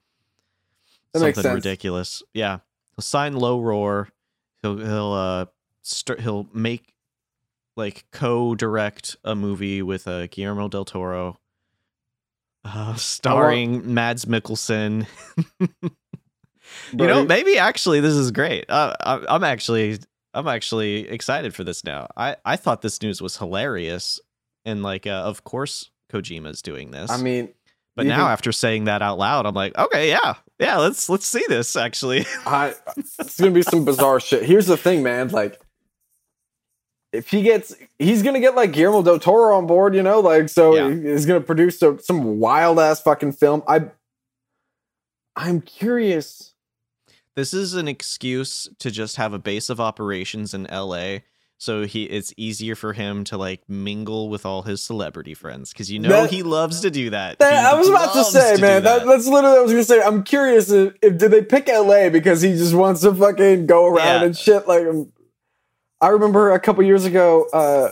That makes Something sense. ridiculous. Yeah, he'll sign low roar. He'll he'll uh start he'll make like co-direct a movie with uh, Guillermo del Toro, uh, [LAUGHS] starring Mads Mikkelsen. [LAUGHS] you know, maybe actually this is great. Uh, I, I'm actually I'm actually excited for this now. I I thought this news was hilarious, and like uh, of course Kojima's doing this. I mean, but now think- after saying that out loud, I'm like, okay, yeah, yeah, let's let's see this actually. [LAUGHS] I it's gonna be some bizarre shit. Here's the thing, man. Like, if he gets, he's gonna get like Guillermo del Toro on board, you know, like so Yeah. he's gonna produce some, some wild ass fucking film. I, I'm curious. This is an excuse to just have a base of operations in LA so he it's easier for him to like mingle with all his celebrity friends because you know That- he loves to do that. That, I was about to say, do man. That. that. that's literally what I was gonna say. I'm curious if, if did they pick L.A. because he just wants to fucking go around Yeah. and shit. Like, um, I remember a couple years ago, uh,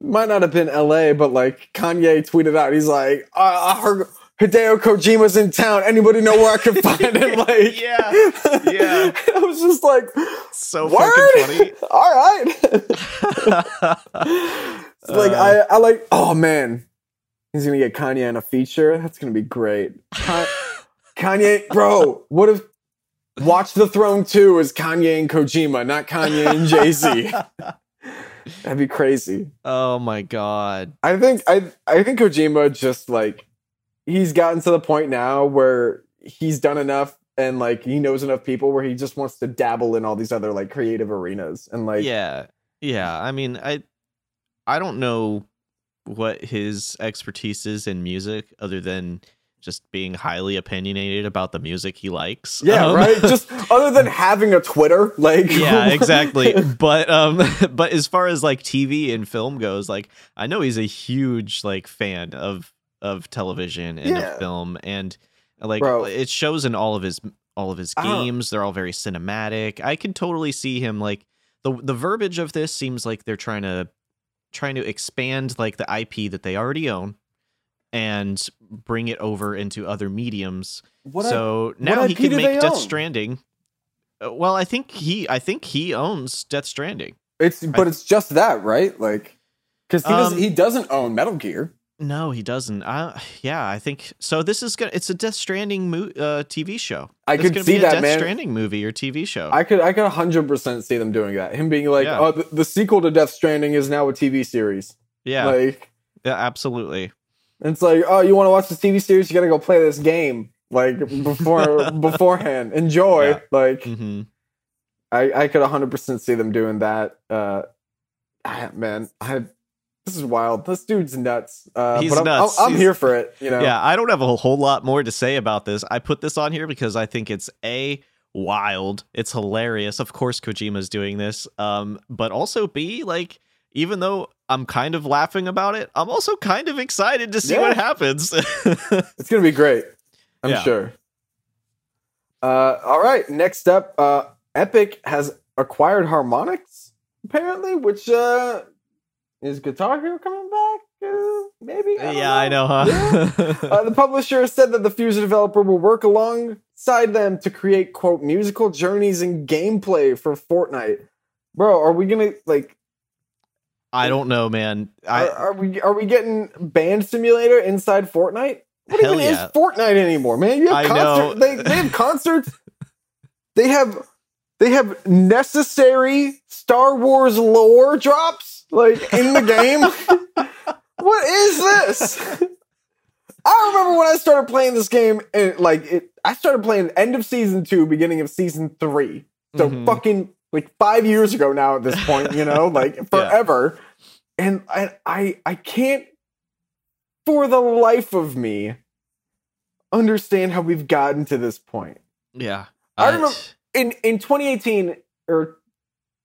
might not have been L.A., but like Kanye tweeted out, he's like, I, I heard Hideo Kojima's in town. Anybody know where I can [LAUGHS] find him? Like, Yeah. Yeah. [LAUGHS] I was just like, so word. fucking [LAUGHS] All right. funny. like Uh, I, I like. Oh man, he's gonna get Kanye in a feature. That's gonna be great. Kanye, bro. What if Watch the Throne Two is Kanye and Kojima, not Kanye and Jay Z? That'd be crazy. oh my god. I think I I think Kojima just like he's gotten to the point now where he's done enough and like he knows enough people where he just wants to dabble in all these other like creative arenas and like yeah. Yeah. I mean, I I don't know what his expertise is in music other than just being highly opinionated about the music he likes. yeah, Um, right. [LAUGHS] Just other than having a Twitter, like yeah [LAUGHS] exactly but um [LAUGHS] but as far as like tv and film goes like i know he's a huge like fan of of television and Yeah. of film and like Bro. it shows in all of his all of his I don't- games they're all very cinematic i can totally see him like the the verbiage of this seems like they're trying to trying to expand like the ip that they already own and bring it over into other mediums What I- so now he IP can make Death own? Stranding. Uh, Well, I think he, I think he owns Death Stranding. it's but it's just that, right? Like because he, Um, he doesn't own Metal Gear. No, he doesn't. I, yeah, I think so. This is gonna. It's a Death Stranding mo- uh, TV show. I It's could see be a that, Death man. Stranding movie or TV show. I could I could hundred percent see them doing that. Him being like, Yeah. oh, the, the sequel to Death Stranding is now a TV series. yeah, Like yeah, absolutely. it's like, oh, you want to watch this TV series? You got to go play this game. Like before [LAUGHS] beforehand, enjoy. Yeah. Like hmm I I could hundred percent see them doing that. Uh, man, I this is wild. This dude's nuts. Uh, He's I'm, nuts. I'm, I'm He's- here for it. You know. Yeah, I don't have a whole lot more to say about this. I put this on here because I think it's a wild. It's hilarious. Of course, Kojima's doing this. Um, but also b like even though I'm kind of laughing about it, I'm also kind of excited to see Yeah. what happens. [LAUGHS] It's gonna be great. I'm Yeah. sure. Uh, all right. Next up, uh, Epic has acquired Harmonix, apparently, which uh, is Guitar Hero coming back? Uh, maybe. I yeah, I know, huh? Yeah. [LAUGHS] Uh, the publisher said that the Fuser developer will work alongside them to create quote musical journeys and gameplay for Fortnite. Bro, are we gonna like? I don't know, man. I are, are we are we getting Band Simulator inside Fortnite? What even yeah. is Fortnite anymore, man? You have I concert, know. They they have concerts. they have they have necessary Star Wars lore drops like in the game. what is this? I remember when I started playing this game, and like it, I started playing end of season two, beginning of season three. So Mhm. fucking like five years ago now at this point, you know, [LAUGHS] like forever. And I, I, I can't, for the life of me, understand how we've gotten to this point. yeah. I remember- In in 2018 or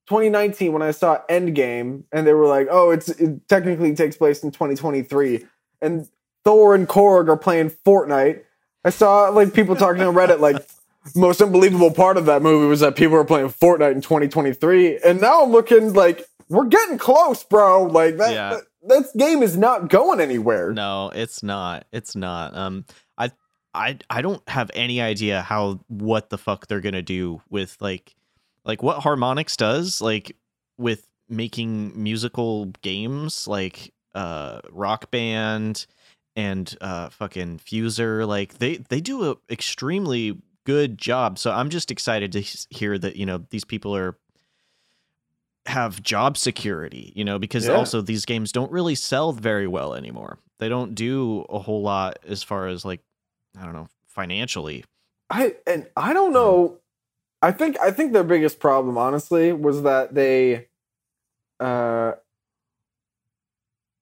2019, when I saw Endgame, and they were like, "Oh, it's it technically takes place in 2023," and Thor and Korg are playing Fortnite. I saw like people talking on Reddit like [LAUGHS] most unbelievable part of that movie was that people were playing Fortnite in 2023, and now I'm looking like we're getting close, bro. Like that Yeah. that, that game is not going anywhere. No, it's not. It's not. Um, I, I, I don't have any idea how what the fuck they're gonna do with like, like what Harmonix does, like with making musical games, like uh, Rock Band and uh, fucking Fuser. Like they they do a extremely good job. So I'm just excited to hear that you know these people are have job security, you know, because Yeah. also these games don't really sell very well anymore. They don't do a whole lot as far as like I don't know, financially. I and I don't know. I think I think their biggest problem, honestly, was that they uh,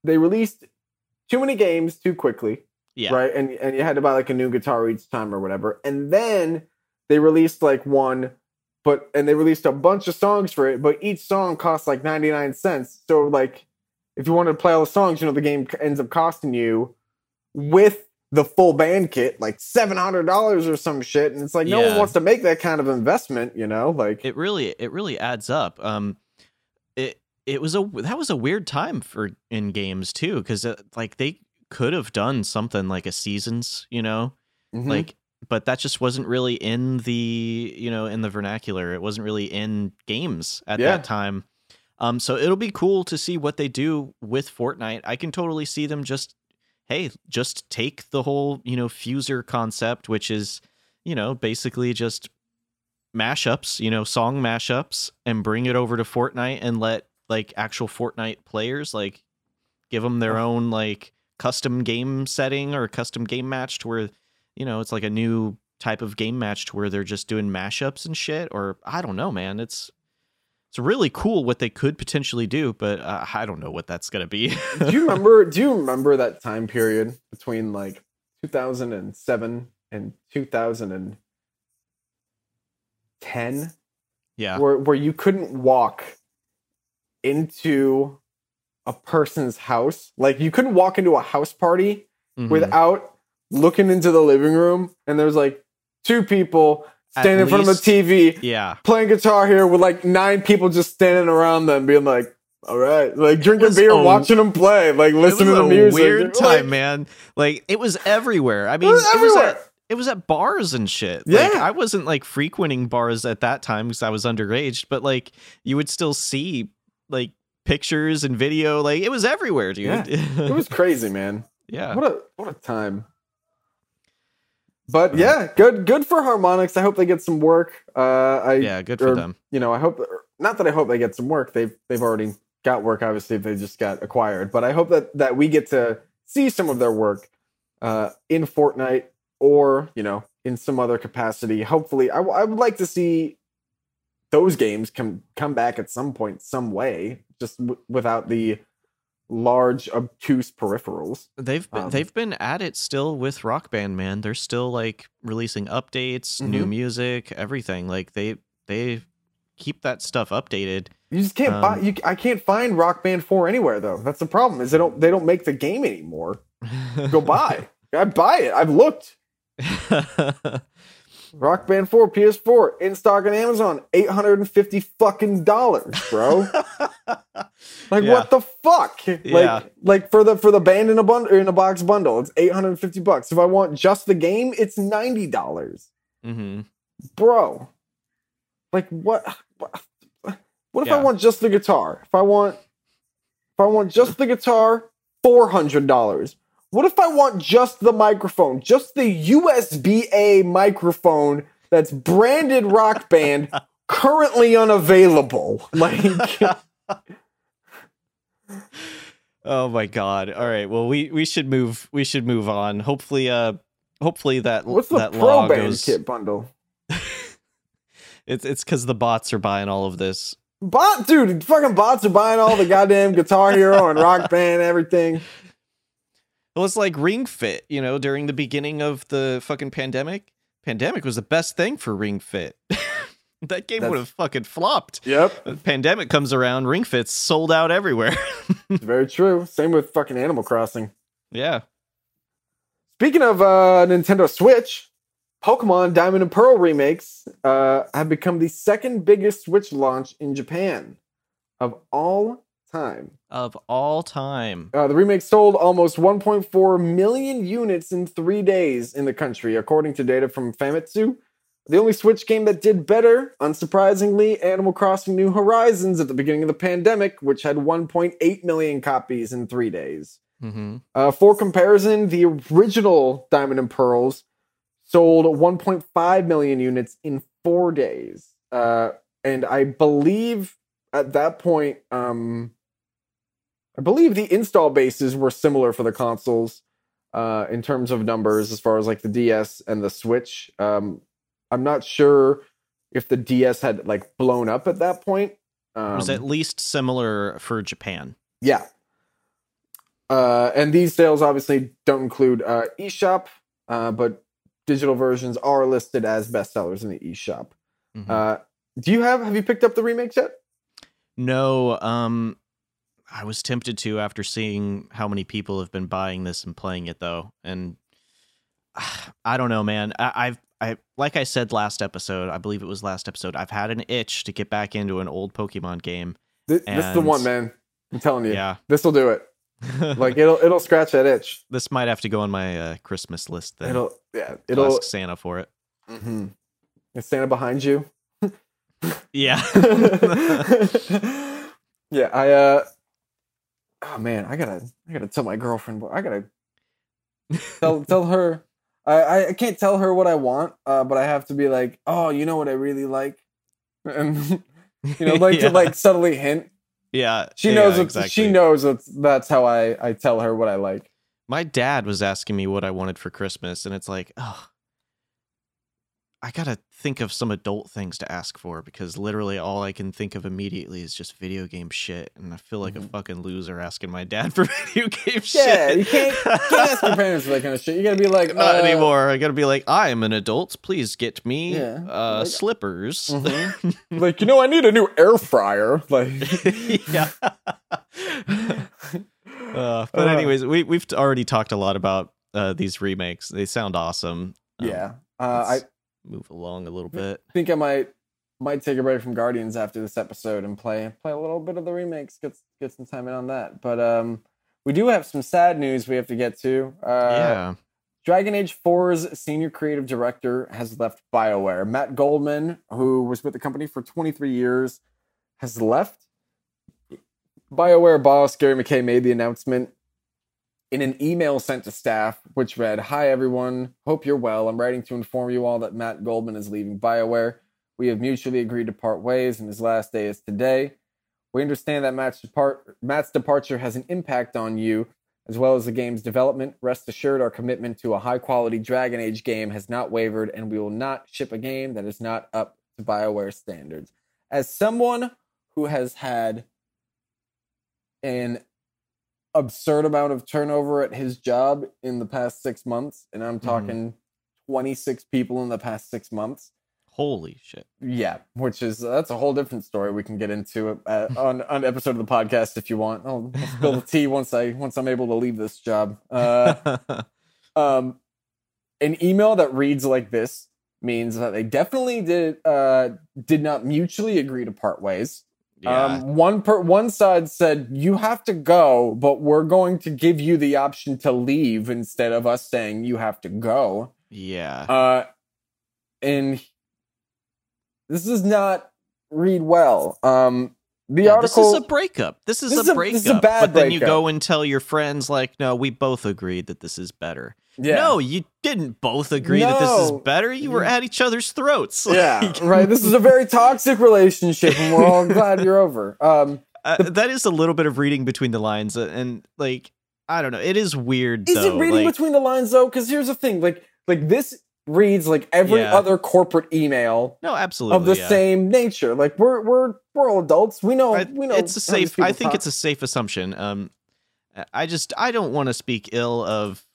they released too many games too quickly, Yeah. right? And and you had to buy like a new guitar each time or whatever. And then they released like one, but and they released a bunch of songs for it, but each song costs like ninety nine cents. So like, if you wanted to play all the songs, you know, the game ends up costing you with the full band kit like seven hundred dollars or some shit. And it's like no one wants to make that kind of investment, you know? Like It really it really adds up. Um it it was a that was a weird time for in games too cuz like they could have done something like a seasons, you know? mhm. Like but that just wasn't really in the, you know, in the vernacular. It wasn't really in games at Yeah. that time. Um so it'll be cool to see what they do with Fortnite. I can totally see them just hey, just take the whole, you know, fuser concept which is, you know, basically just mashups, you know, song mashups, and bring it over to Fortnite and let like actual Fortnite players like give them their Oh. own like custom game setting or custom game match to where you know it's like a new type of game match to where they're just doing mashups and shit or I don't know, man. It's it's really cool what they could potentially do, but uh, I don't know what that's gonna be. [LAUGHS] do you remember do you remember that time period between like 2007 and 2010 yeah, where where you couldn't walk into a person's house like you couldn't walk into a house party Mhm. without looking into the living room and there's like two people Standing in front of the TV yeah. playing Guitar Hero with like nine people just standing around them being like all right like drinking beer a- watching them play like It listening to the music weird Like, time, man. Like it was everywhere. I it mean, was it was at it was at bars and shit. Like, Yeah. I wasn't like frequenting bars at that time because I was underage, but like you would still see like pictures and video. Like it was everywhere, dude. Yeah. it was crazy man [LAUGHS] yeah. What a what a time. But yeah, good good for Harmonix. I hope they get some work. Uh I Yeah, good for or, them. you know, I hope not that I hope they get some work. They've they've already got work obviously they just got acquired, but I hope that that we get to see some of their work uh in Fortnite or, you know, in some other capacity. Hopefully I, w- I would like to see those games come come back at some point some way just w- without the large obtuse peripherals. They've been, um, they've been at it still with Rock Band, man. They're still like releasing updates, new Mhm. music, everything. Like they they keep that stuff updated. You just can't buy. Um, You, I can't find Rock Band Four anywhere though. That's the problem. Is they don't they don't make the game anymore. Go buy. [LAUGHS] I buy it. I've looked. [LAUGHS] Rock Band Four PS4 in stock on Amazon. Eight hundred and fifty fucking dollars, bro. [LAUGHS] Like Yeah. what the fuck? Like Yeah. like for the for the band in a bundle in a box bundle, it's eight hundred and fifty bucks. If I want just the game, it's ninety dollars, hmm bro. Like what? What, if I want just the guitar? If I want, if I want just the guitar, four hundred dollars. What if I want just the microphone, just the USB A microphone that's branded Rock Band, [LAUGHS] currently unavailable? Like, [LAUGHS] Oh my god. All right. Well, we we should move we should move on. Hopefully uh hopefully that what's the that Pro law Band goes kit bundle? [LAUGHS] It's it's cuz the bots are buying all of this. Bot, dude, fucking bots are buying all the goddamn Guitar Hero and Rock Band, everything. Well, it's like Ring Fit, you know, during the beginning of the fucking pandemic. Pandemic was the best thing for Ring Fit. [LAUGHS] that game That's- would have fucking flopped. Yep, pandemic comes around, Ring Fit's sold out everywhere. very true. Same with fucking Animal Crossing. yeah. Speaking of uh, Nintendo Switch, Pokemon Diamond and Pearl remakes uh, have become the second biggest Switch launch in Japan of all time. Of all time. Uh, the remake sold almost 1.4 million units in three days in the country, according to data from Famitsu. The only Switch game that did better, unsurprisingly, Animal Crossing New Horizons at the beginning of the pandemic, which had 1.8 million copies in three days. hmm Uh, for comparison, the original Diamond and Pearls sold 1.5 million units in four days. Uh, and I believe at that point, um, I believe the install bases were similar for the consoles uh, in terms of numbers, as far as like the DS and the Switch. Um, I'm not sure if the DS had like blown up at that point. it was Um, at least similar for Japan. Yeah. Uh, and these sales obviously don't include uh, eShop, uh, but digital versions are listed as bestsellers in the eShop. Mhm. Uh, do you have have you picked up the remakes yet? No, um I was tempted to after seeing how many people have been buying this and playing it though. And [SIGHS] I don't know, man. I, I've I like I said last episode, I believe it was last episode, I've had an itch to get back into an old Pokemon game. This, this is the one, man. I'm telling you, Yeah. this will do it. [LAUGHS] Like it'll it'll scratch that itch. this might have to go on my uh, Christmas list then. It'll yeah it'll. ask Santa for it. Mhm. Is Santa behind you? [LAUGHS] Yeah. [LAUGHS] yeah, I uh oh man, I gotta I gotta tell my girlfriend I gotta [LAUGHS] tell tell her I, I- can't tell her what I want, uh, but I have to be like, oh, you know what I really like? And [LAUGHS] you know, like yeah. to like [LAUGHS] subtly hint. Yeah. She yeah, knows exactly. she knows that's that's how I, I tell her what I like. My dad was asking me what I wanted for Christmas, and it's like, oh, I gotta think of some adult things to ask for because literally all I can think of immediately is just video game shit, and I feel like a Mhm. fucking loser asking my dad [LAUGHS] for video game Yeah, shit. you can't, can't ask your parents for that kind of shit. You gotta be like, Not uh, anymore. I gotta be like, I am an adult. Please get me Yeah, uh, like- slippers. Mhm. [LAUGHS] Like, you know, I need a new air fryer. [LAUGHS] Like, yeah. Uh, but Uh, anyways, we we've already talked a lot about uh, these remakes. They sound awesome. Um, yeah. Uh, I move along a little bit. I think I might might take a break from Guardians after this episode and play play a little bit of the remakes. Get get some time in on that. But um, we do have some sad news we have to get to. Uh, yeah. Dragon Age 4's senior creative director has left BioWare. Matt Goldman, who was with the company for 23 years, has left. BioWare boss Gary McKay made the announcement in an email sent to staff, which read Hi, everyone. Hope you're well. I'm writing to inform you all that Matt Goldman is leaving BioWare. We have mutually agreed to part ways, and his last day is today. We understand that Matt's, depart- Matt's departure has an impact on you, as well as the game's development. Rest assured, our commitment to a high quality Dragon Age game has not wavered, and we will not ship a game that is not up to BioWare standards. As someone who has had an absurd amount of turnover at his job in the past six months, and I'm talking 26 people in the past six months. Holy shit. Yeah, which is that's a whole different story we can get into uh, [LAUGHS] on on an episode of the podcast if you want. I'll, I'll spill the tea once I once I'm able to leave this job. Uh, [LAUGHS] um, an email that reads like this means that they definitely did uh did not mutually agree to part ways. Yeah. Um, one per one side said you have to go, but we're going to give you the option to leave instead of us saying you have to go. yeah. Uh, and this does not read well. Um, the Yeah, article. This is a breakup. This is This a is a- breakup. this is a bad but then you go and tell your friends, like, no, we both agreed that this is better. Yeah. No, you didn't both agree that this is better. You were at each other's throats. [LAUGHS] Yeah, Like, right. This is a very toxic relationship, and we're all [LAUGHS] glad you're over. Um, uh, that is a little bit of reading between the lines, uh, and like, I don't know. It is weird. is though. it reading like, between the lines though? Because here's the thing: like, like this reads like every Yeah. other corporate email No, absolutely. of the yeah. same nature. Like, we're we're we're all adults. We know. I- we know. it's a safe. I think talk. it's a safe assumption. Um, I just I don't want to speak ill of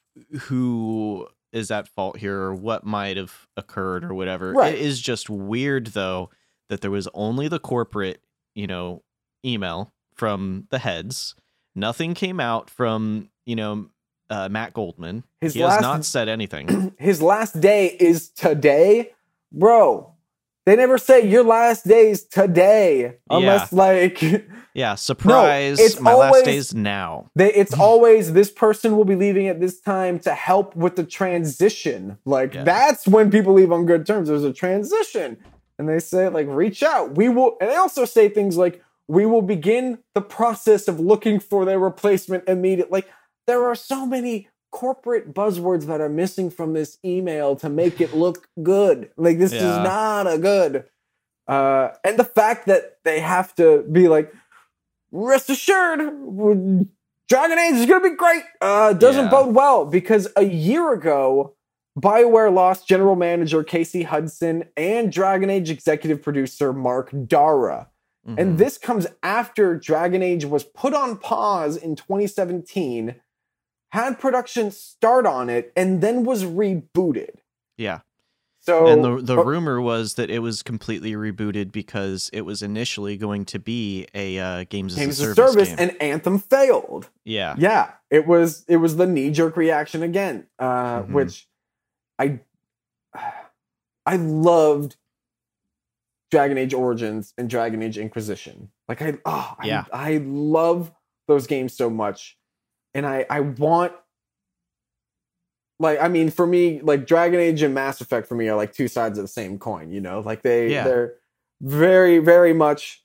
who is at fault here or what might have occurred or whatever. Right. It is just weird though that there was only the corporate, you know, email from the heads. Nothing came out from you know uh, Matt Goldman. His he has not said anything. [CLEARS THROAT] his last day is today, bro. They never say your last day is today, unless like [LAUGHS] yeah, surprise! it's my always- last day's now. they. It's always this person will be leaving at this time to help with the transition. Like Yeah. that's when people leave on good terms. There's a transition, and they say like reach out. We will, and they also say things like we will begin the process of looking for their replacement immediately. Like there are so many corporate buzzwords that are missing from this email to make it look good. Like this is not a good. Uh, and the fact that they have to be like, rest assured, Dragon Age is going to be great. Uh, doesn't Yeah. bode well because a year ago, BioWare lost general manager Casey Hudson and Dragon Age executive producer Mark Darrah. Mhm. And this comes after Dragon Age was put on pause in 2017, had production start on it, and then was rebooted. yeah. So and the the but- rumor was that it was completely rebooted because it was initially going to be a uh, games, of Service. games as of a service, service, game. and Anthem failed. yeah. Yeah, it was it was the knee jerk reaction again, uh, Mhm. which I I loved Dragon Age Origins and Dragon Age Inquisition. Like I oh I- Yeah. I, love those games so much, and I I want like I mean for me like Dragon Age and Mass Effect for me are like two sides of the same coin. You know, like they Yeah. they're very very much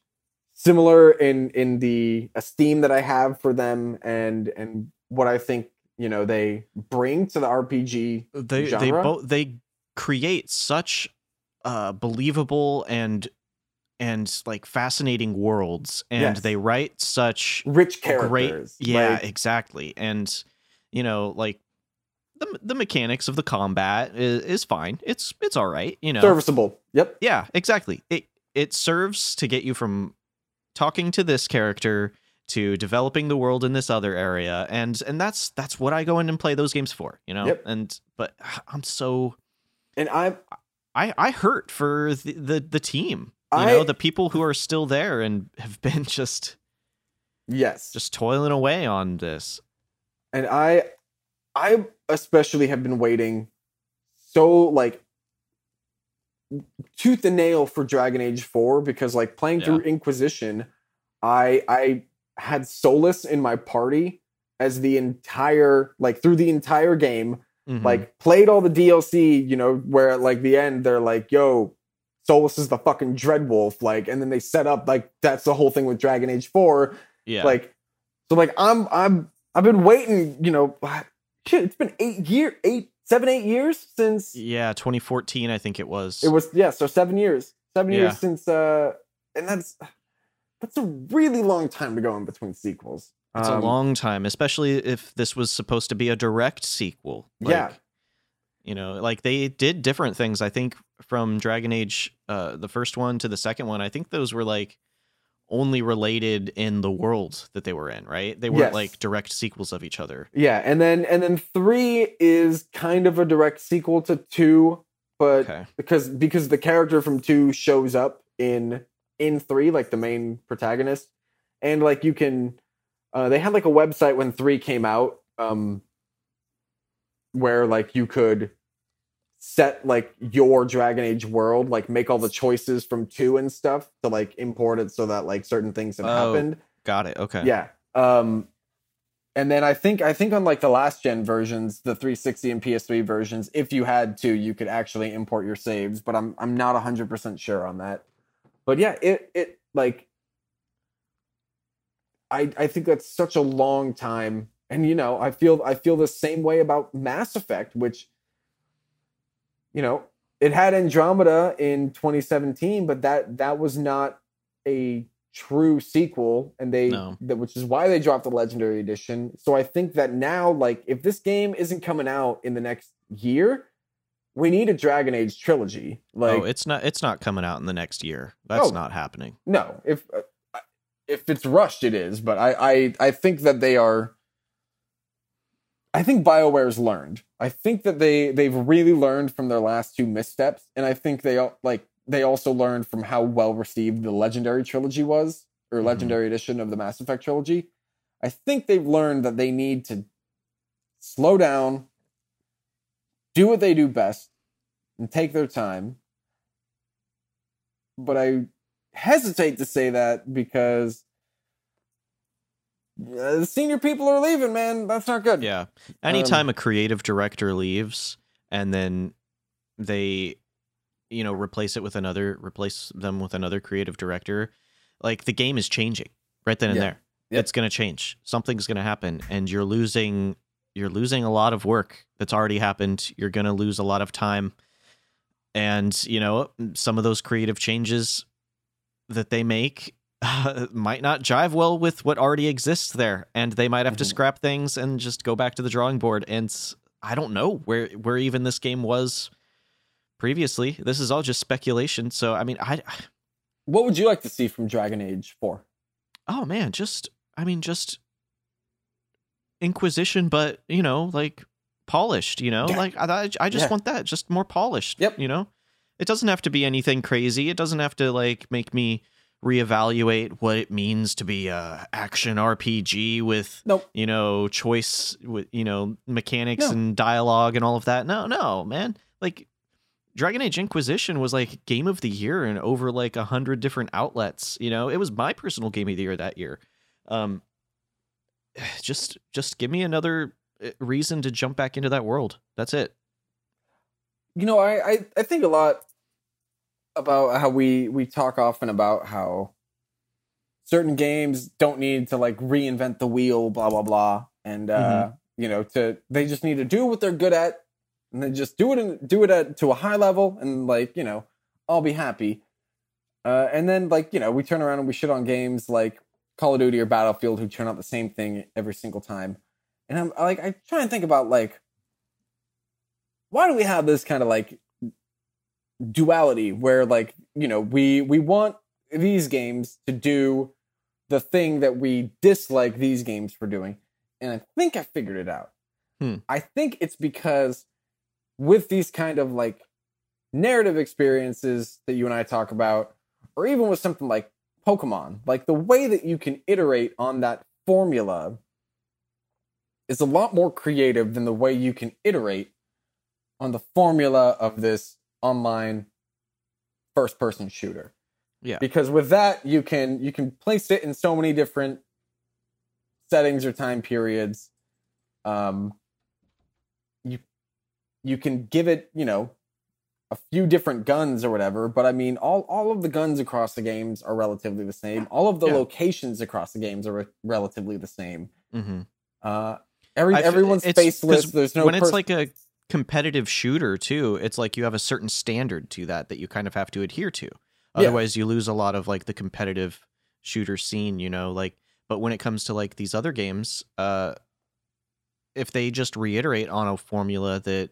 similar in in the esteem that I have for them and and what I think you know they bring to the RPG. they they both they create such uh believable and and like fascinating worlds and Yes. they write such Rich great yeah like, exactly and you know like the the mechanics of the combat is, is fine it's it's all right you know serviceable. Yep. yeah exactly it it serves to get you from talking to this character to developing the world in this other area and and that's that's what i go in and play those games for you know Yep. and but [SIGHS] i'm so And I'm I I hurt for the the, the team. You I- know, the people who are still there and have been [LAUGHS] just yes, just toiling away on this. and I I especially have been waiting so like tooth and nail for Dragon Age 4 because like playing through Inquisition, I I had Solas in my party as the entire like through the entire game Mhm. like played all the DLC, you know, where at like the end they're like, yo, Solas is the fucking Dreadwolf, like, and then they set up like that's the whole thing with Dragon Age 4. yeah, Like, so like I'm I'm I've been waiting, you know, shit, it's been eight year, eight, seven, eight years since yeah, 2014 I think it was. it was yeah, so seven years. Seven Yeah. years since uh and that's that's a really long time to go in between sequels. It's Um, a long time, especially if this was supposed to be a direct sequel. Yeah. You know, like they did different things. I think from Dragon Age, uh, the first one to the second one, I think those were like only related in the world that they were in, right? They weren't Yes. like direct sequels of each other. Yeah, and then and then three is kind of a direct sequel to two, but Okay. because because the character from two shows up in in three, like the main protagonist, and like you can, uh, they had like a website when three came out, um, where like you could set like your Dragon Age world, like make all the choices from two and stuff to like import it so that like certain things have Oh, happened. Got it. Okay. Yeah. Um and then I think I think on like the last gen versions, the 360 and PS3 versions, if you had to, you could actually import your saves, but I'm I'm not 100% sure on that. But yeah, it it like I I think that's such a long time and you know, I feel I feel the same way about Mass Effect which you know, it had Andromeda in 2017, but that that was not a true sequel and they No. that which is why they dropped the legendary edition so i think that now like if this game isn't coming out in the next year we need a dragon age trilogy like oh, it's not. It's not coming out in the next year. That's Oh. not happening. no if uh, if it's rushed it is but i i i think that they are i think bioware's learned. I think that they they've really learned from their last two missteps and i think they all like they also learned from how well received the legendary trilogy was or Mhm. legendary edition of the mass effect trilogy. I think they've learned that they need to slow down do what they do best and take their time. But i hesitate to say that because uh, senior people are leaving, man. That's not good. Yeah. Um, Anytime a creative director leaves and then they, you know, replace it with another, replace them with another creative director, like the game is changing right then and Yeah. there. Yep. It's going to change. Something's going to happen, and you're losing. You're losing a lot of work that's already happened. You're going to lose a lot of time, and you know some of those creative changes that they make [LAUGHS] might not jive well with what already exists there, and they might have to Mhm. scrap things and just go back to the drawing board. And I don't know where where even this game was previously. This is all just speculation. So I mean, I what would you like to see from Dragon Age 4? Oh man, just I mean just Inquisition, but you know, like polished. You know, Yeah. like I I just Yeah. want that, just more polished. Yep. You know, it doesn't have to be anything crazy. It doesn't have to like make me reevaluate what it means to be a action RPG with Nope. you know choice with you know mechanics No. and dialogue and all of that. No, no, man. Like Dragon Age Inquisition was like game of the year and over like a hundred different outlets. You know, it was my personal game of the year that year. Um, [SIGHS] just just give me another uh, reason to jump back into that world. That's it. You know, I, I, I think a lot about how we, we talk often about how certain games don't need to like reinvent the wheel, blah, blah, blah. And, uh, you know, to, they just need to do what they're good at and then just do it and do it at, to a high level and like, you know, I'll be happy. Uh, and then like, you know, we turn around and we shit on games like Call of Duty or Battlefield who turn out the same thing every single time. And I'm like, I try and think about like, why do we have this kind of like duality where like you know we we want these games to do the thing that we dislike these games for doing and i think i figured it out Hmm. i think it's because with these kind of like narrative experiences that you and i talk about or even with something like pokemon like the way that you can iterate on that formula is a lot more creative than the way you can iterate on the formula of this online first person shooter. Yeah. Because with that you can you can place it in so many different settings or time periods. Um you you can give it, you know, a few different guns or whatever, but I mean all all of the guns across the games are relatively the same. All of the Yeah. locations across the games are re- relatively the same. Mm-hmm. Uh every everyone's faceless. There's no when it's pers- like a competitive shooter too. It's like you have a certain standard to that that you kind of have to adhere to. Yeah. Otherwise, you lose a lot of like the competitive shooter scene. You know, like. But when it comes to like these other games, uh, if they just reiterate on a formula that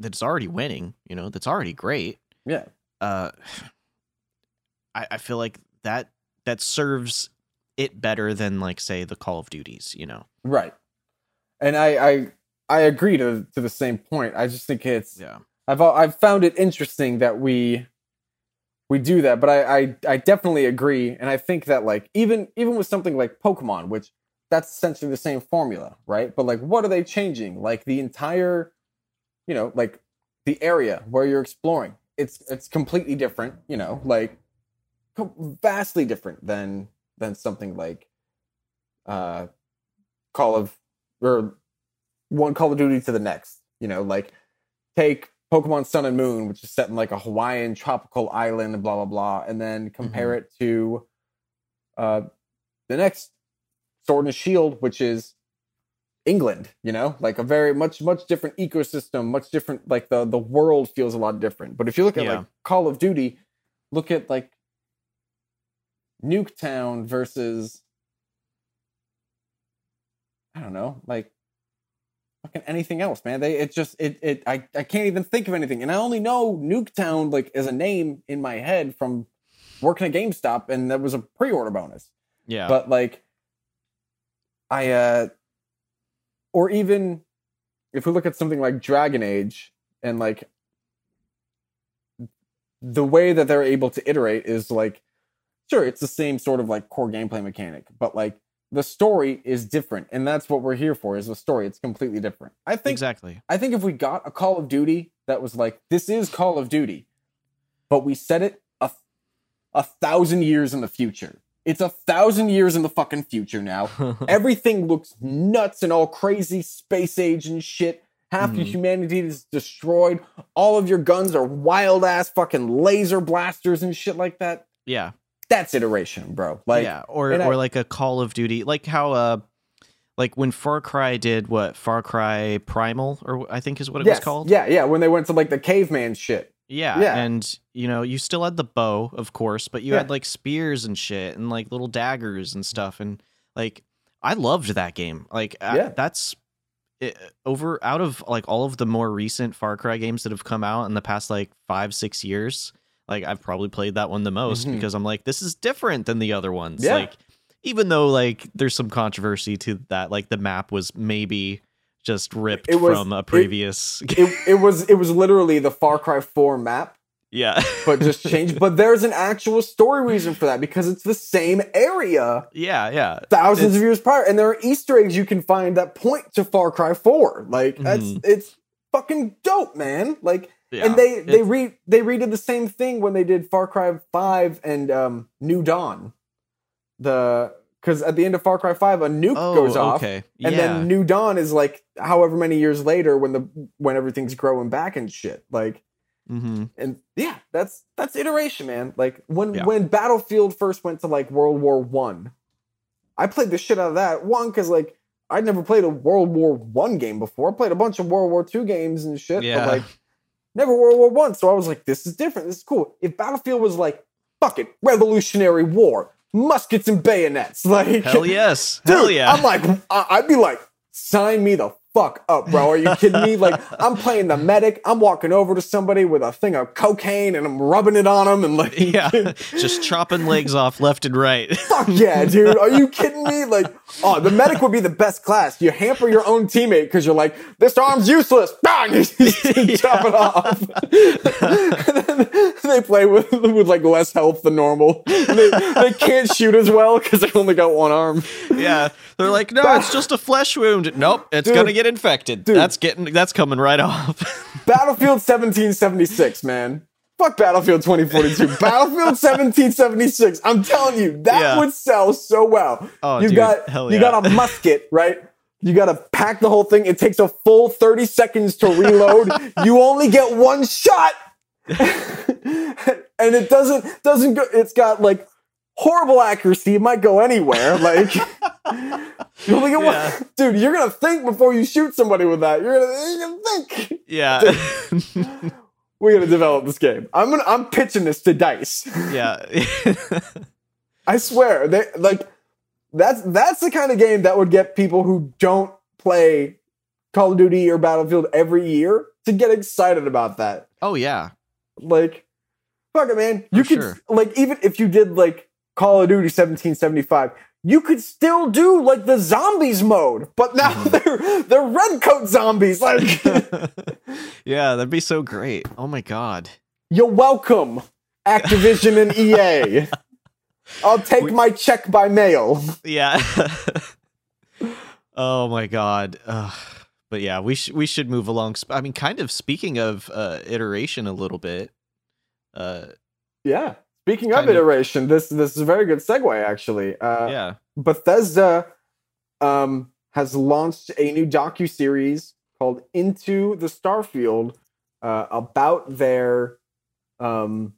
that's already winning, you know, that's already great, yeah. uh [SIGHS] I, I feel like that that serves it better than like say the Call of Duties, you know. Right. And I I I agree to to the same point. I just think it's Yeah. I've I've found it interesting that we we do that, but I I I definitely agree and I think that like even even with something like Pokemon, which that's essentially the same formula, right? But like what are they changing? Like the entire you know, like the area where you're exploring. It's it's completely different, you know, like vastly different than than something like uh Call of or one Call of Duty to the next. You know, like take Pokemon Sun and Moon, which is set in like a Hawaiian tropical island and blah blah blah, and then compare it to uh the next Sword and Shield, which is England, you know, like a very much much different ecosystem, much different like the the world feels a lot different. But if you look at Yeah. like Call of Duty, look at like Nuketown versus I don't know, like fucking anything else, man. They it just it it I, I can't even think of anything. And I only know Nuketown like as a name in my head from working at GameStop and that was a pre-order bonus. Yeah. But like I uh or even if we look at something like Dragon Age and like the way that they're able to iterate is like sure it's the same sort of like core gameplay mechanic, but like the story is different and that's what we're here for is the story. It's completely different. I think exactly. I think if we got a Call of Duty that was like, this is Call of Duty, but we set it a, a thousand years in the future. It's a thousand years in the fucking future now. [LAUGHS] Everything looks nuts and all crazy space age and shit. Half your Mhm. humanity is destroyed. All of your guns are wild ass fucking laser blasters and shit like that. yeah. That's iteration, bro. Like, yeah. Or and I- or like a Call of Duty, like how uh like when Far Cry did what Far Cry Primal or I think is what it yes, was called. yeah, yeah. When they went to like the caveman shit. Yeah, Yeah. and you know, you still had the bow, of course, but you Yeah. had like spears and shit and like little daggers and stuff and like I loved that game. Like I- Yeah. that's it, over out of like all of the more recent Far Cry games that have come out in the past like 5 6 years, like I've probably played that one the most Mhm. because I'm like, this is different than the other ones. Yeah. Like, even though like there's some controversy to that, like the map was maybe just ripped It was- from a it- previous. [LAUGHS] it, it was it was literally the Far Cry 4 map, yeah, but just changed. but [LAUGHS] there's an actual story reason for that because it's the same area yeah, yeah. thousands It's- of years prior, and there are Easter eggs you can find that point to Far Cry 4. Like that's Mhm. it's fucking dope, man. Like yeah. and they they re they redid the same thing when they did Far Cry 5 and um New Dawn. The because at the end of Far Cry 5 a nuke oh, goes off. okay. And then New Dawn is like however many years later when the when everything's growing back and shit. Like mm-hmm. and yeah, that's that's iteration, man. Like when Yeah. when Battlefield first went to like World War One, I, played the shit out of that. One because like I'd never played a World War One game before. I played a bunch of World War Two games and shit, Yeah. but like never World War One. So I was like, this is different. This is cool. If Battlefield was like, fuck it, Revolutionary War, muskets and bayonets, [LAUGHS] like Hell yes. Dude, Hell yeah. I'm like, I'd be like, sign me the fuck up, bro. Are you kidding me? Like, I'm playing the medic. I'm walking over to somebody with a thing of cocaine and I'm rubbing it on them and like, [LAUGHS] yeah. [LAUGHS] just chopping legs off left and right. [LAUGHS] fuck yeah, dude. Are you kidding me? Like, oh, the medic would be the best class. You hamper your own teammate because you're like, this arm's useless. Bang! Chop it off. they play with, with like less health than normal. They, they can't shoot as well because they only got one arm. yeah. They're like, no, it's just a flesh wound. Nope, it's gonna get infected. Dude. That's getting that's coming right off. [LAUGHS] Battlefield 1776, man. Fuck Battlefield 2042. [LAUGHS] Battlefield 1776. I'm telling you, that Yeah. would sell so well. Oh, you dude, got hell you got a [LAUGHS] musket, right? You got to pack the whole thing. It takes a full 30 seconds to reload. you only get one shot. and it doesn't doesn't go it's got like horrible accuracy. It might go anywhere. [LAUGHS] Like you only get Yeah. Dude, you're to think before you shoot somebody with that. You're to you're to think yeah. [LAUGHS] we're gonna develop this game. I'm gonna I'm pitching this to Dice. [LAUGHS] yeah. I swear, they like that's that's the kind of game that would get people who don't play Call of Duty or Battlefield every year to get excited about that. oh yeah. Like, fuck it, man. You For could sure. like even if you did like Call of Duty 1775. You could still do like the zombies mode, but now Mhm. [LAUGHS] they're they're red coat zombies. Like, [LAUGHS] [LAUGHS] yeah, that'd be so great. Oh my god. You're welcome, Activision and EA. I'll take We- my check by mail. Yeah. oh my god. Ugh. But yeah, we should we should move along. I mean, kind of speaking of uh, iteration a little bit. Uh, Yeah. Speaking of Kind of. iteration, this this is a very good segue actually. Uh, yeah. Bethesda um, has launched a new docu series called Into the Starfield uh, about their um,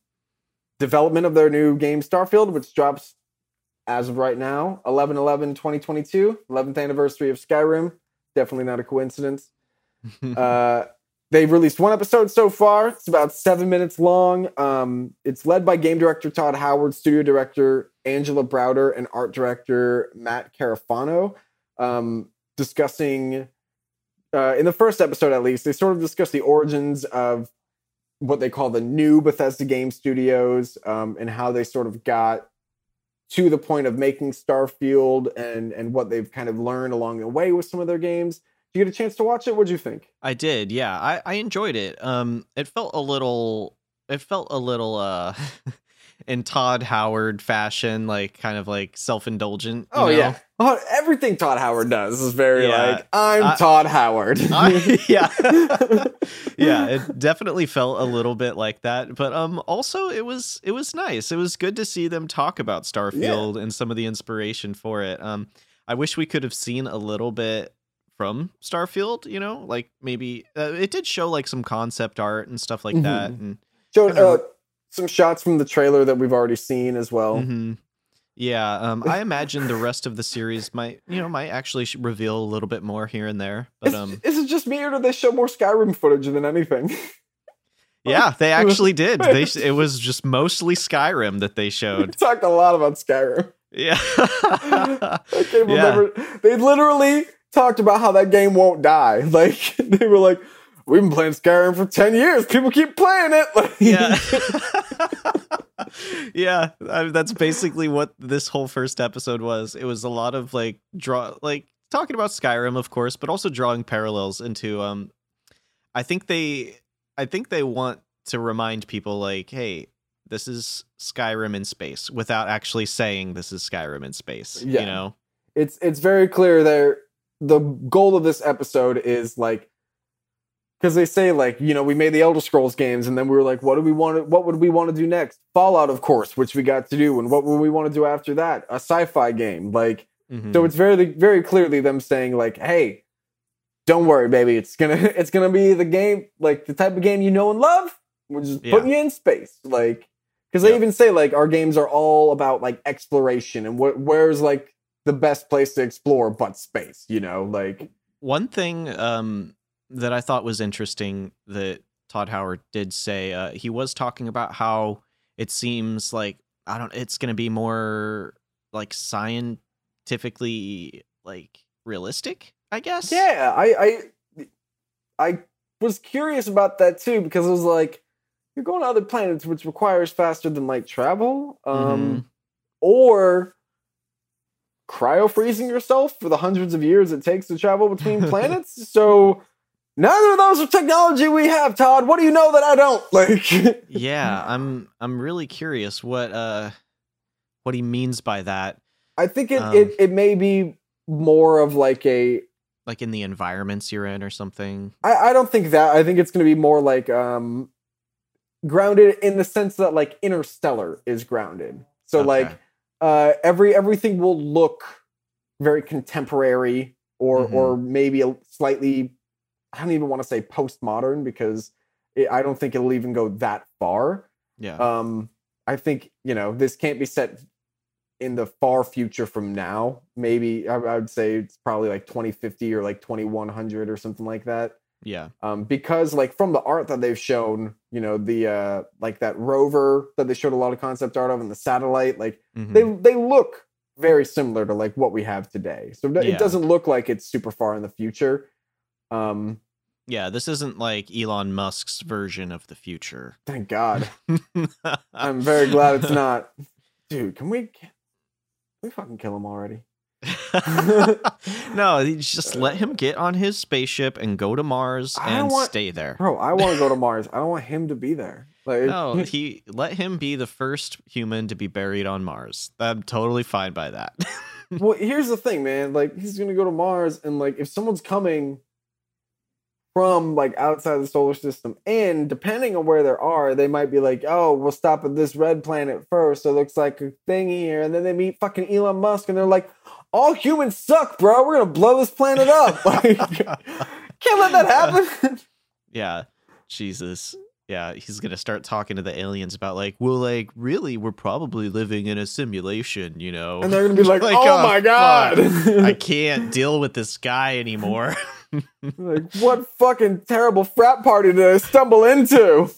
development of their new game Starfield, which drops as of right now 11 11 2022, 11th anniversary of Skyrim. Definitely not a coincidence. [LAUGHS] Uh, they've released one episode so far. It's about seven minutes long. Um, it's led by game director Todd Howard, studio director Angela Browder, and art director Matt Carofano. Um, discussing uh, in the first episode, at least, they sort of discuss the origins of what they call the new Bethesda Game Studios um, and how they sort of got to the point of making Starfield and and what they've kind of learned along the way with some of their games. Did you get a chance to watch it? What'd you think? I did, yeah. I, I enjoyed it. Um it felt a little it felt a little uh [LAUGHS] in Todd Howard fashion, like kind of like self indulgent. Oh yeah, oh, everything Todd Howard does is very Yeah. like I'm I- Todd Howard. [LAUGHS] yeah. [LAUGHS] yeah, it definitely felt a little bit like that, but um also it was it was nice. It was good to see them talk about Starfield and some of the inspiration for it. Um I wish we could have seen a little bit from Starfield, you know, like maybe uh, it did show like some concept art and stuff like that and Showed uh, some shots from the trailer that we've already seen as well. Mhm. Yeah, um, I [LAUGHS] imagine the rest of the series might, you know, might actually reveal a little bit more here and there. But Is, um, is it just me or did they show more Skyrim footage than anything? [LAUGHS] yeah, they [LAUGHS] actually did. They it was just mostly Skyrim that they we showed. talked a lot about Skyrim. Yeah, I can't Yeah. remember. They literally talked about how that game won't die. [LAUGHS] Like they were like, we've been playing Skyrim for 10 years. People keep playing it. [LAUGHS] Like, yeah [LAUGHS] yeah I, that's basically what this whole first episode was it was a lot of like draw like talking about skyrim of course but also drawing parallels into um i think they i think they want to remind people like hey this is skyrim in space without actually saying this is skyrim in space Yeah. you know it's it's very clear there the goal of this episode is like because they say like you know we made the elder scrolls games and then we were like what do we want to what would we want to do next fallout of course which we got to do and what would we want to do after that a sci-fi game like Mhm. so it's very very clearly them saying like hey don't worry baby it's gonna [LAUGHS] it's gonna be the game like the type of game you know and love we're just Yeah. putting you in space like because they Yep. even say like our games are all about like exploration and wh- where's like the best place to explore but space you know like One thing um, that I thought was interesting that Todd Howard did say, uh, he was talking about how it seems like I don't. It's going to be more like scientifically like realistic, I guess. yeah i i i was curious about that too because it was like you're going to other planets which requires faster than light travel um Mhm. or cryo freezing yourself for the hundreds of years it takes to travel between [LAUGHS] planets. so neither of those are technology we have, Todd. What do you know that I don't? [LAUGHS] Like yeah, I'm. I'm really curious what uh, what he means by that. I think it, Um, it it may be more of like a Like in the environments you're in or something. I, I don't think that. I think it's gonna be more like um grounded in the sense that like interstellar is grounded. So like Okay. Uh every everything will look very contemporary or Mhm. or maybe a slightly i don't even want to say postmodern because it, i don't think it'll even go that far yeah. um i think you know this can't be set in the far future from now maybe i, I would say it's probably like 2050 or like 2100 or something like that yeah. um, because like from the art that they've shown, you know, the uh, like that rover that they showed a lot of concept art of, and the satellite, like Mhm. they they look very similar to like what we have today. So it doesn't look like it's super far in the future. Um, yeah. This isn't like Elon Musk's version of the future. thank God. [LAUGHS] I'm very glad it's not. Dude, can we can we fucking kill him already? [LAUGHS] no, just let him get on his spaceship and go to Mars and want- stay there. Bro, I want to go to [LAUGHS] Mars. I don't want him to be there. Like, No, he let him be the first human to be buried on Mars. I'm totally fine by that. [LAUGHS] well, here's the thing, man. Like, he's gonna go to Mars, and like, if someone's coming from like outside the solar system, and depending on where they are, they might be like, "Oh, we'll stop at this red planet first. So it looks like a thing here." And then they meet fucking Elon Musk, and they're like, "All humans suck, bro. We're gonna blow this planet up." [LAUGHS] Like, can't let that happen. [LAUGHS] yeah, Jesus. Yeah, he's gonna start talking to the aliens about like, well, like, really, we're probably living in a simulation, you know? and they're gonna be [LAUGHS] like, Like, "Oh, oh, my god." I can't deal with this guy anymore. Like, what fucking terrible frat party did I stumble into?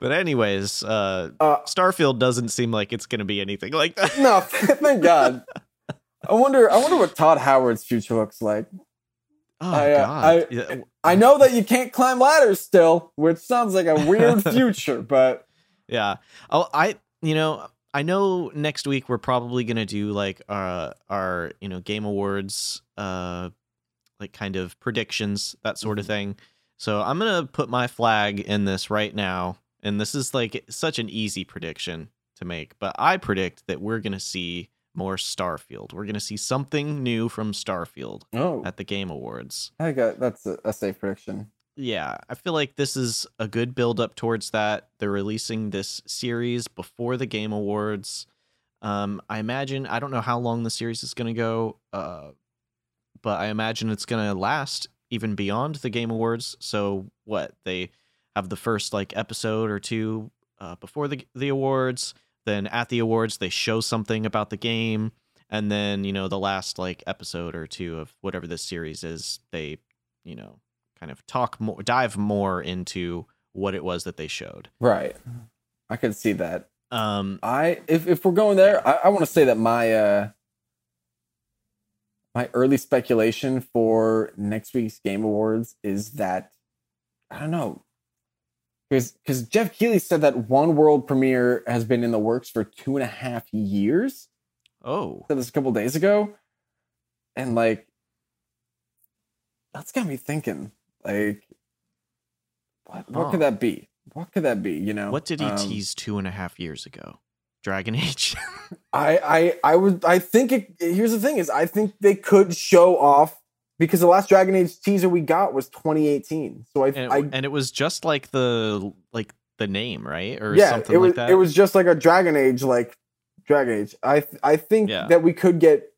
but anyways, uh, Uh, Starfield doesn't seem like it's gonna be anything like that. No, [LAUGHS] thank God. I wonder. I wonder what Todd Howard's future looks like. Oh I, uh, God! I- I know that you can't climb ladders still, which sounds like a weird [LAUGHS] future, but Yeah. Oh, I you know I know next week we're probably gonna do like uh our you know game awards uh like kind of predictions that sort of Mhm. thing. So I'm gonna put my flag in this right now, and this is like such an easy prediction to make, but I predict that we're gonna see more Starfield. We're gonna see something new from Starfield oh, at the Game Awards I uh, that's a, a safe prediction. yeah, I feel like this is a good build up towards that. They're releasing this series before the Game Awards. Um, I imagine I don't know how long the series is going to go, uh, but I imagine it's going to last even beyond the Game Awards. So what they have the first like episode or two uh, before the the awards, then at the awards they show something about the game, and then you know the last like episode or two of whatever this series is, they you know kind of talk more, dive more into what it was that they showed. Right. I could see that. Um, I if if we're going there, I, I want to say that my uh my early speculation for next week's Game Awards is that I don't know. Because because Geoff Keighley said that one world premiere has been in the works for two and a half years. Oh, Said this a couple days ago, and like that's got me thinking. Like, what what could that be? What could that be? You know, what did he Um, tease two and a half years ago? Dragon [LAUGHS] Age. I I I would I think it, here's the thing is I think they could show off because the last Dragon Age teaser we got was 2018. So I and, it, I and it was just like the like the name, right, or yeah something it was like that. it was just like a Dragon Age like Dragon Age. I I think Yeah. that we could get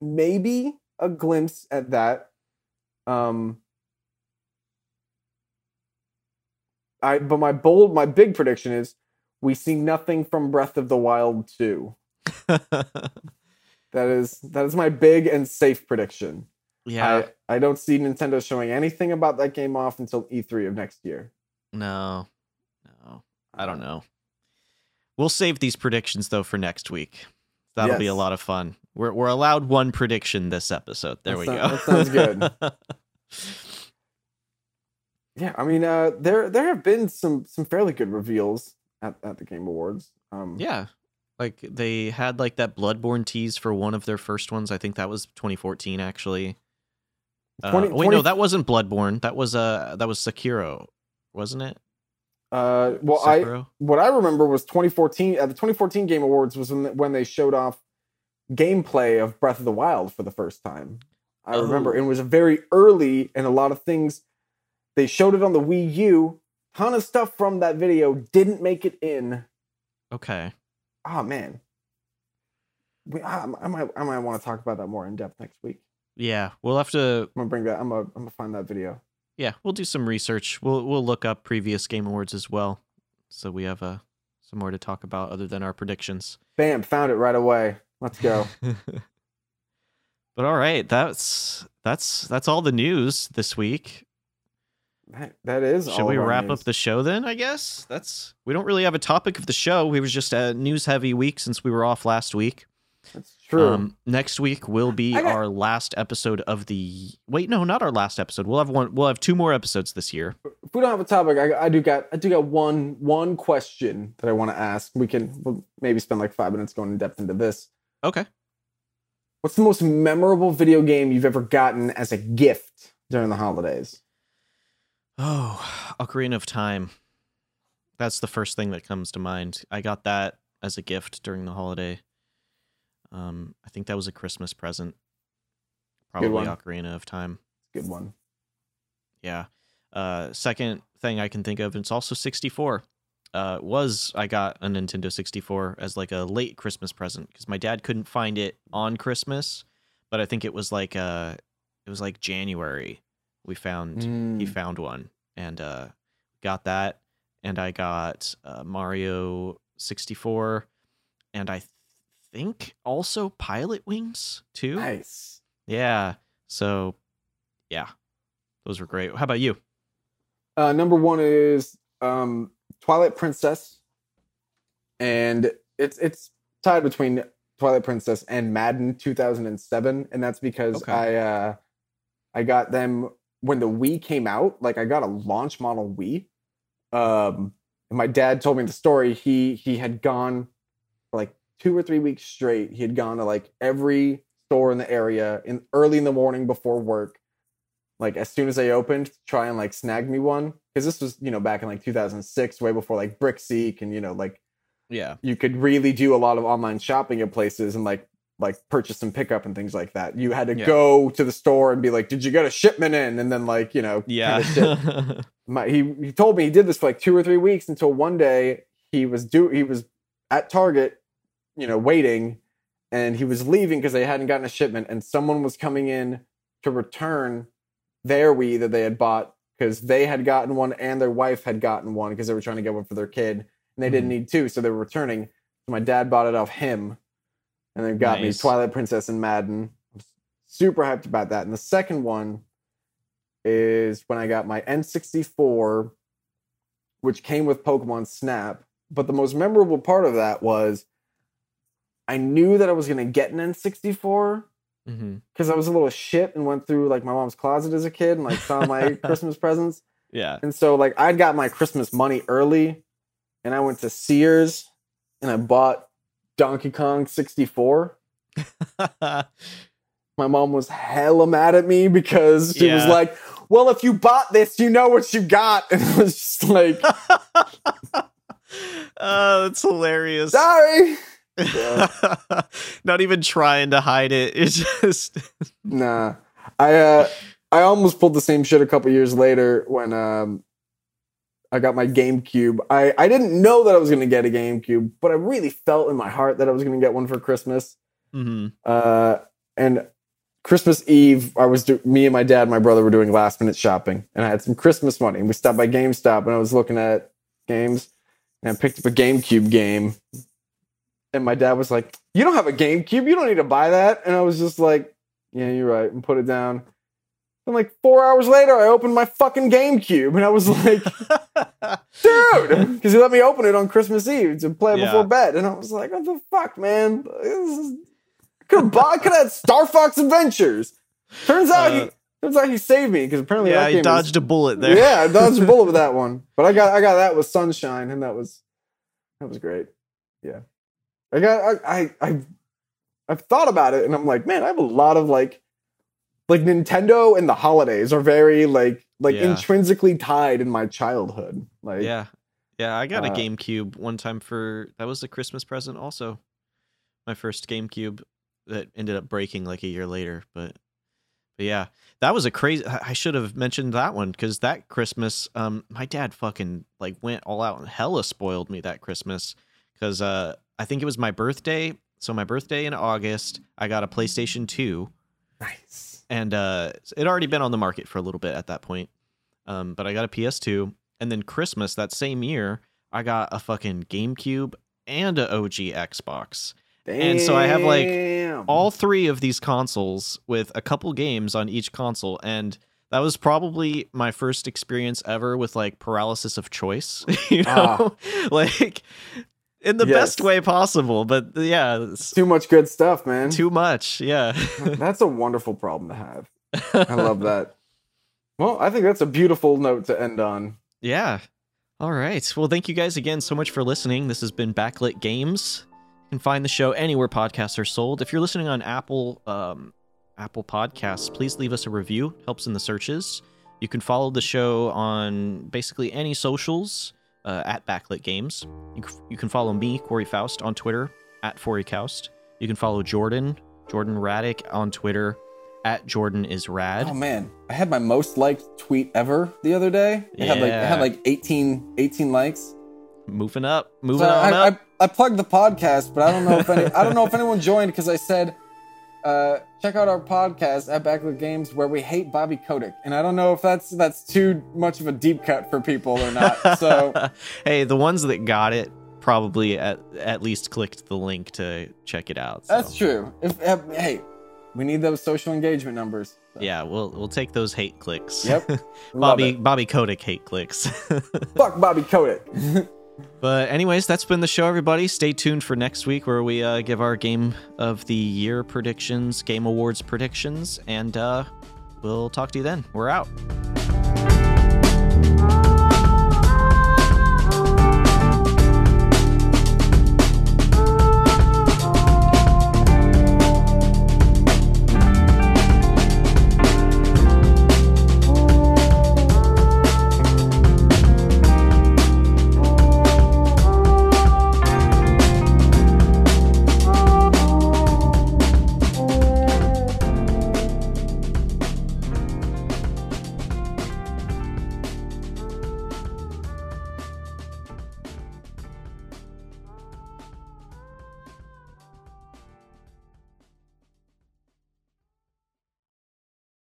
maybe a glimpse at that. Um. I but my bold my big prediction is we see nothing from Breath of the Wild 2. [LAUGHS] That is that is my big and safe prediction. yeah. I, I don't see Nintendo showing anything about that game off until E3 of next year. no, no, I don't know. We'll save these predictions though for next week. That'll be a lot of fun. We're we're allowed one prediction this episode. There That we sound- go. that sounds good. [LAUGHS] Yeah, I mean, uh, there there have been some some fairly good reveals at, at the Game Awards. Um, yeah. Like they had like that Bloodborne tease for one of their first ones. I think that was 2014 actually. Uh, 20 wait, no, that wasn't Bloodborne. That was uh that was Sekiro, wasn't it? Uh, well, I what I remember was 2014 at the 2014 Game Awards was when when they showed off gameplay of Breath of the Wild for the first time. I remember Oh. it was very early, and a lot of things they showed it on the Wii U. Ton of stuff from that video didn't make it in. Okay. Oh man, we, I, I might I might want to talk about that more in depth next week. Yeah, we'll have to. I'm gonna bring that. I'm gonna I'm gonna find that video. Yeah, we'll do some research. We'll we'll look up previous Game Awards as well, so we have uh, some more to talk about other than our predictions. Bam, found it right away. Let's go. [LAUGHS] but all right, that's that's that's all the news this week. That, that is. Should all we wrap news. up the show then? I guess that's we don't really have a topic of the show. We was just a news heavy week since we were off last week. That's true. Um, next week will be got- our last episode of the. Wait, no, not our last episode. We'll have one. We'll have two more episodes this year. if we don't have a topic, I, I do got I do got one one question that I want to ask. We can we'll maybe spend like five minutes going in depth into this. Okay. What's the most memorable video game you've ever gotten as a gift during the holidays? Oh, Ocarina of Time. That's the first thing that comes to mind. I got that as a gift during the holiday. Um, I think that was a Christmas present. Probably one. Ocarina of Time. Good one. Yeah. Uh, second thing I can think of, it's also 64. Uh, was I got a Nintendo 64 as like a late Christmas present because my dad couldn't find it on Christmas, but I think it was like uh, it was like January. We found he Mm. found one and uh, got that, and I got uh, Mario 64, and I think also Pilotwings too. Nice. Yeah. So, yeah, those were great. How about you? Uh, number one is um, Twilight Princess, and it's it's tied between Twilight Princess and Madden 2007, and that's because Okay. I uh, I got them when the Wii came out. Like I got a launch model Wii. Um, my dad told me the story. He he had gone like two or three weeks straight. He had gone to like every store in the area in early in the morning before work like as soon as they opened to try and like snag me one because this was you know back in like 2006 way before like brickseek and you know like Yeah. you could really do a lot of online shopping at places and like like purchase and pick up and things like that you had to Yeah. go to the store and be like did you get a shipment in and then like you know Yeah. kinda. [LAUGHS] My, he he told me he did this for like two or three weeks until one day he was do he was at Target, you know, waiting, and he was leaving because they hadn't gotten a shipment, and someone was coming in to return their Wii that they had bought because they had gotten one and their wife had gotten one because they were trying to get one for their kid, and they didn't Mhm. need two, so they were returning. So my dad bought it off him, and then got Nice. me Twilight Princess and Madden. I was super hyped about that. And the second one is when I got my N64, which came with Pokemon Snap. But the most memorable part of that was I knew that I was going to get an N64, Mm-hmm. because I was a little shit and went through like my mom's closet as a kid and like saw my [LAUGHS] Christmas presents. Yeah. And so like I'd got my Christmas money early and I went to Sears and I bought Donkey Kong 64. [LAUGHS] My mom was hella mad at me because she was like, Well, if you bought this, you know what you got. [LAUGHS] And it was just like, [LAUGHS] oh, that's hilarious. sorry. Not even trying to hide it. It's just Nah. I uh I almost pulled the same shit a couple years later when um I got my GameCube. I I didn't know that I was going to get a GameCube, but I really felt in my heart that I was going to get one for Christmas. Mhm. Uh and Christmas Eve, I was do- me and my dad, and my brother were doing last minute shopping, and I had some Christmas money. And we stopped by GameStop, and I was looking at games, and I picked up a GameCube game. And my dad was like, "You don't have a GameCube. You don't need to buy that." And I was just like, "Yeah, you're right," and put it down. And like four hours later, I opened my fucking GameCube, and I was like, [LAUGHS] "Dude," because he let me open it on Christmas Eve to play it Yeah. before bed, and I was like, "What the fuck, man? This is could have bought, could have had Star Fox Adventures. Turns out Uh, he turns out he saved me because apparently yeah, game dodged a bullet there. Yeah, I dodged a bullet with that [LAUGHS] one. But I got I got that with Sunshine, and that was that was great. Yeah, I got I I I've, I've thought about it, and I'm like, man, I have a lot of like like Nintendo and the holidays are very like like Yeah. intrinsically tied in my childhood. Like Yeah. Yeah, I got a Uh, GameCube one time for that was a Christmas present also. My first GameCube that ended up breaking like a year later, but but yeah, that was a crazy I I should have mentioned that one cuz that Christmas um my dad fucking like went all out and hella spoiled me that Christmas cuz uh I think it was my birthday. So my birthday in August, I got a PlayStation 2 nice. And uh it had already been on the market for a little bit at that point. Um, but I got a PS2, and then Christmas that same year, I got a fucking GameCube and a OG Xbox. And so I have, like, All three of these consoles with a couple games on each console, and that was probably my first experience ever with like paralysis of choice. [LAUGHS] you know, [LAUGHS] like in the best way possible. But yeah, it's too much good stuff, man. too much. Yeah. [LAUGHS] That's a wonderful problem to have. I [LAUGHS] love that. Well, I think that's a beautiful note to end on. Yeah. All right. Well, thank you guys again so much for listening. This has been Backlit Games. You can find the show anywhere podcasts are sold. If you're listening on Apple um, Apple Podcasts, please leave us a review. Helps in the searches. You can follow the show on basically any socials uh, at Backlit Games. You, you can follow me, Corey Faust, on Twitter at Forycaust. You can follow Jordan, Jordan Raddick, on Twitter at Jordan is rad. Oh man, I had my most liked tweet ever the other day. It had like it had like 18, 18 likes. Moving up, So moving on I, up. I, I plugged the podcast, but I don't know if any I don't know if anyone joined because I said uh, check out our podcast at Backlit Games where we hate Bobby Kotick, and I don't know if that's that's too much of a deep cut for people or not. So [LAUGHS] hey, the ones that got it probably at at least clicked the link to check it out. so. that's true. If hey, we need those social engagement numbers. So, Yeah, we'll we'll take those hate clicks. Yep. [LAUGHS] Bobby. Bobby Kotick hate clicks. [LAUGHS] Fuck Bobby Kotick. But anyways, that's been the show, everybody. Stay tuned for next week where we uh, give our game of the year predictions, game awards predictions, and uh, we'll talk to you then. We're out.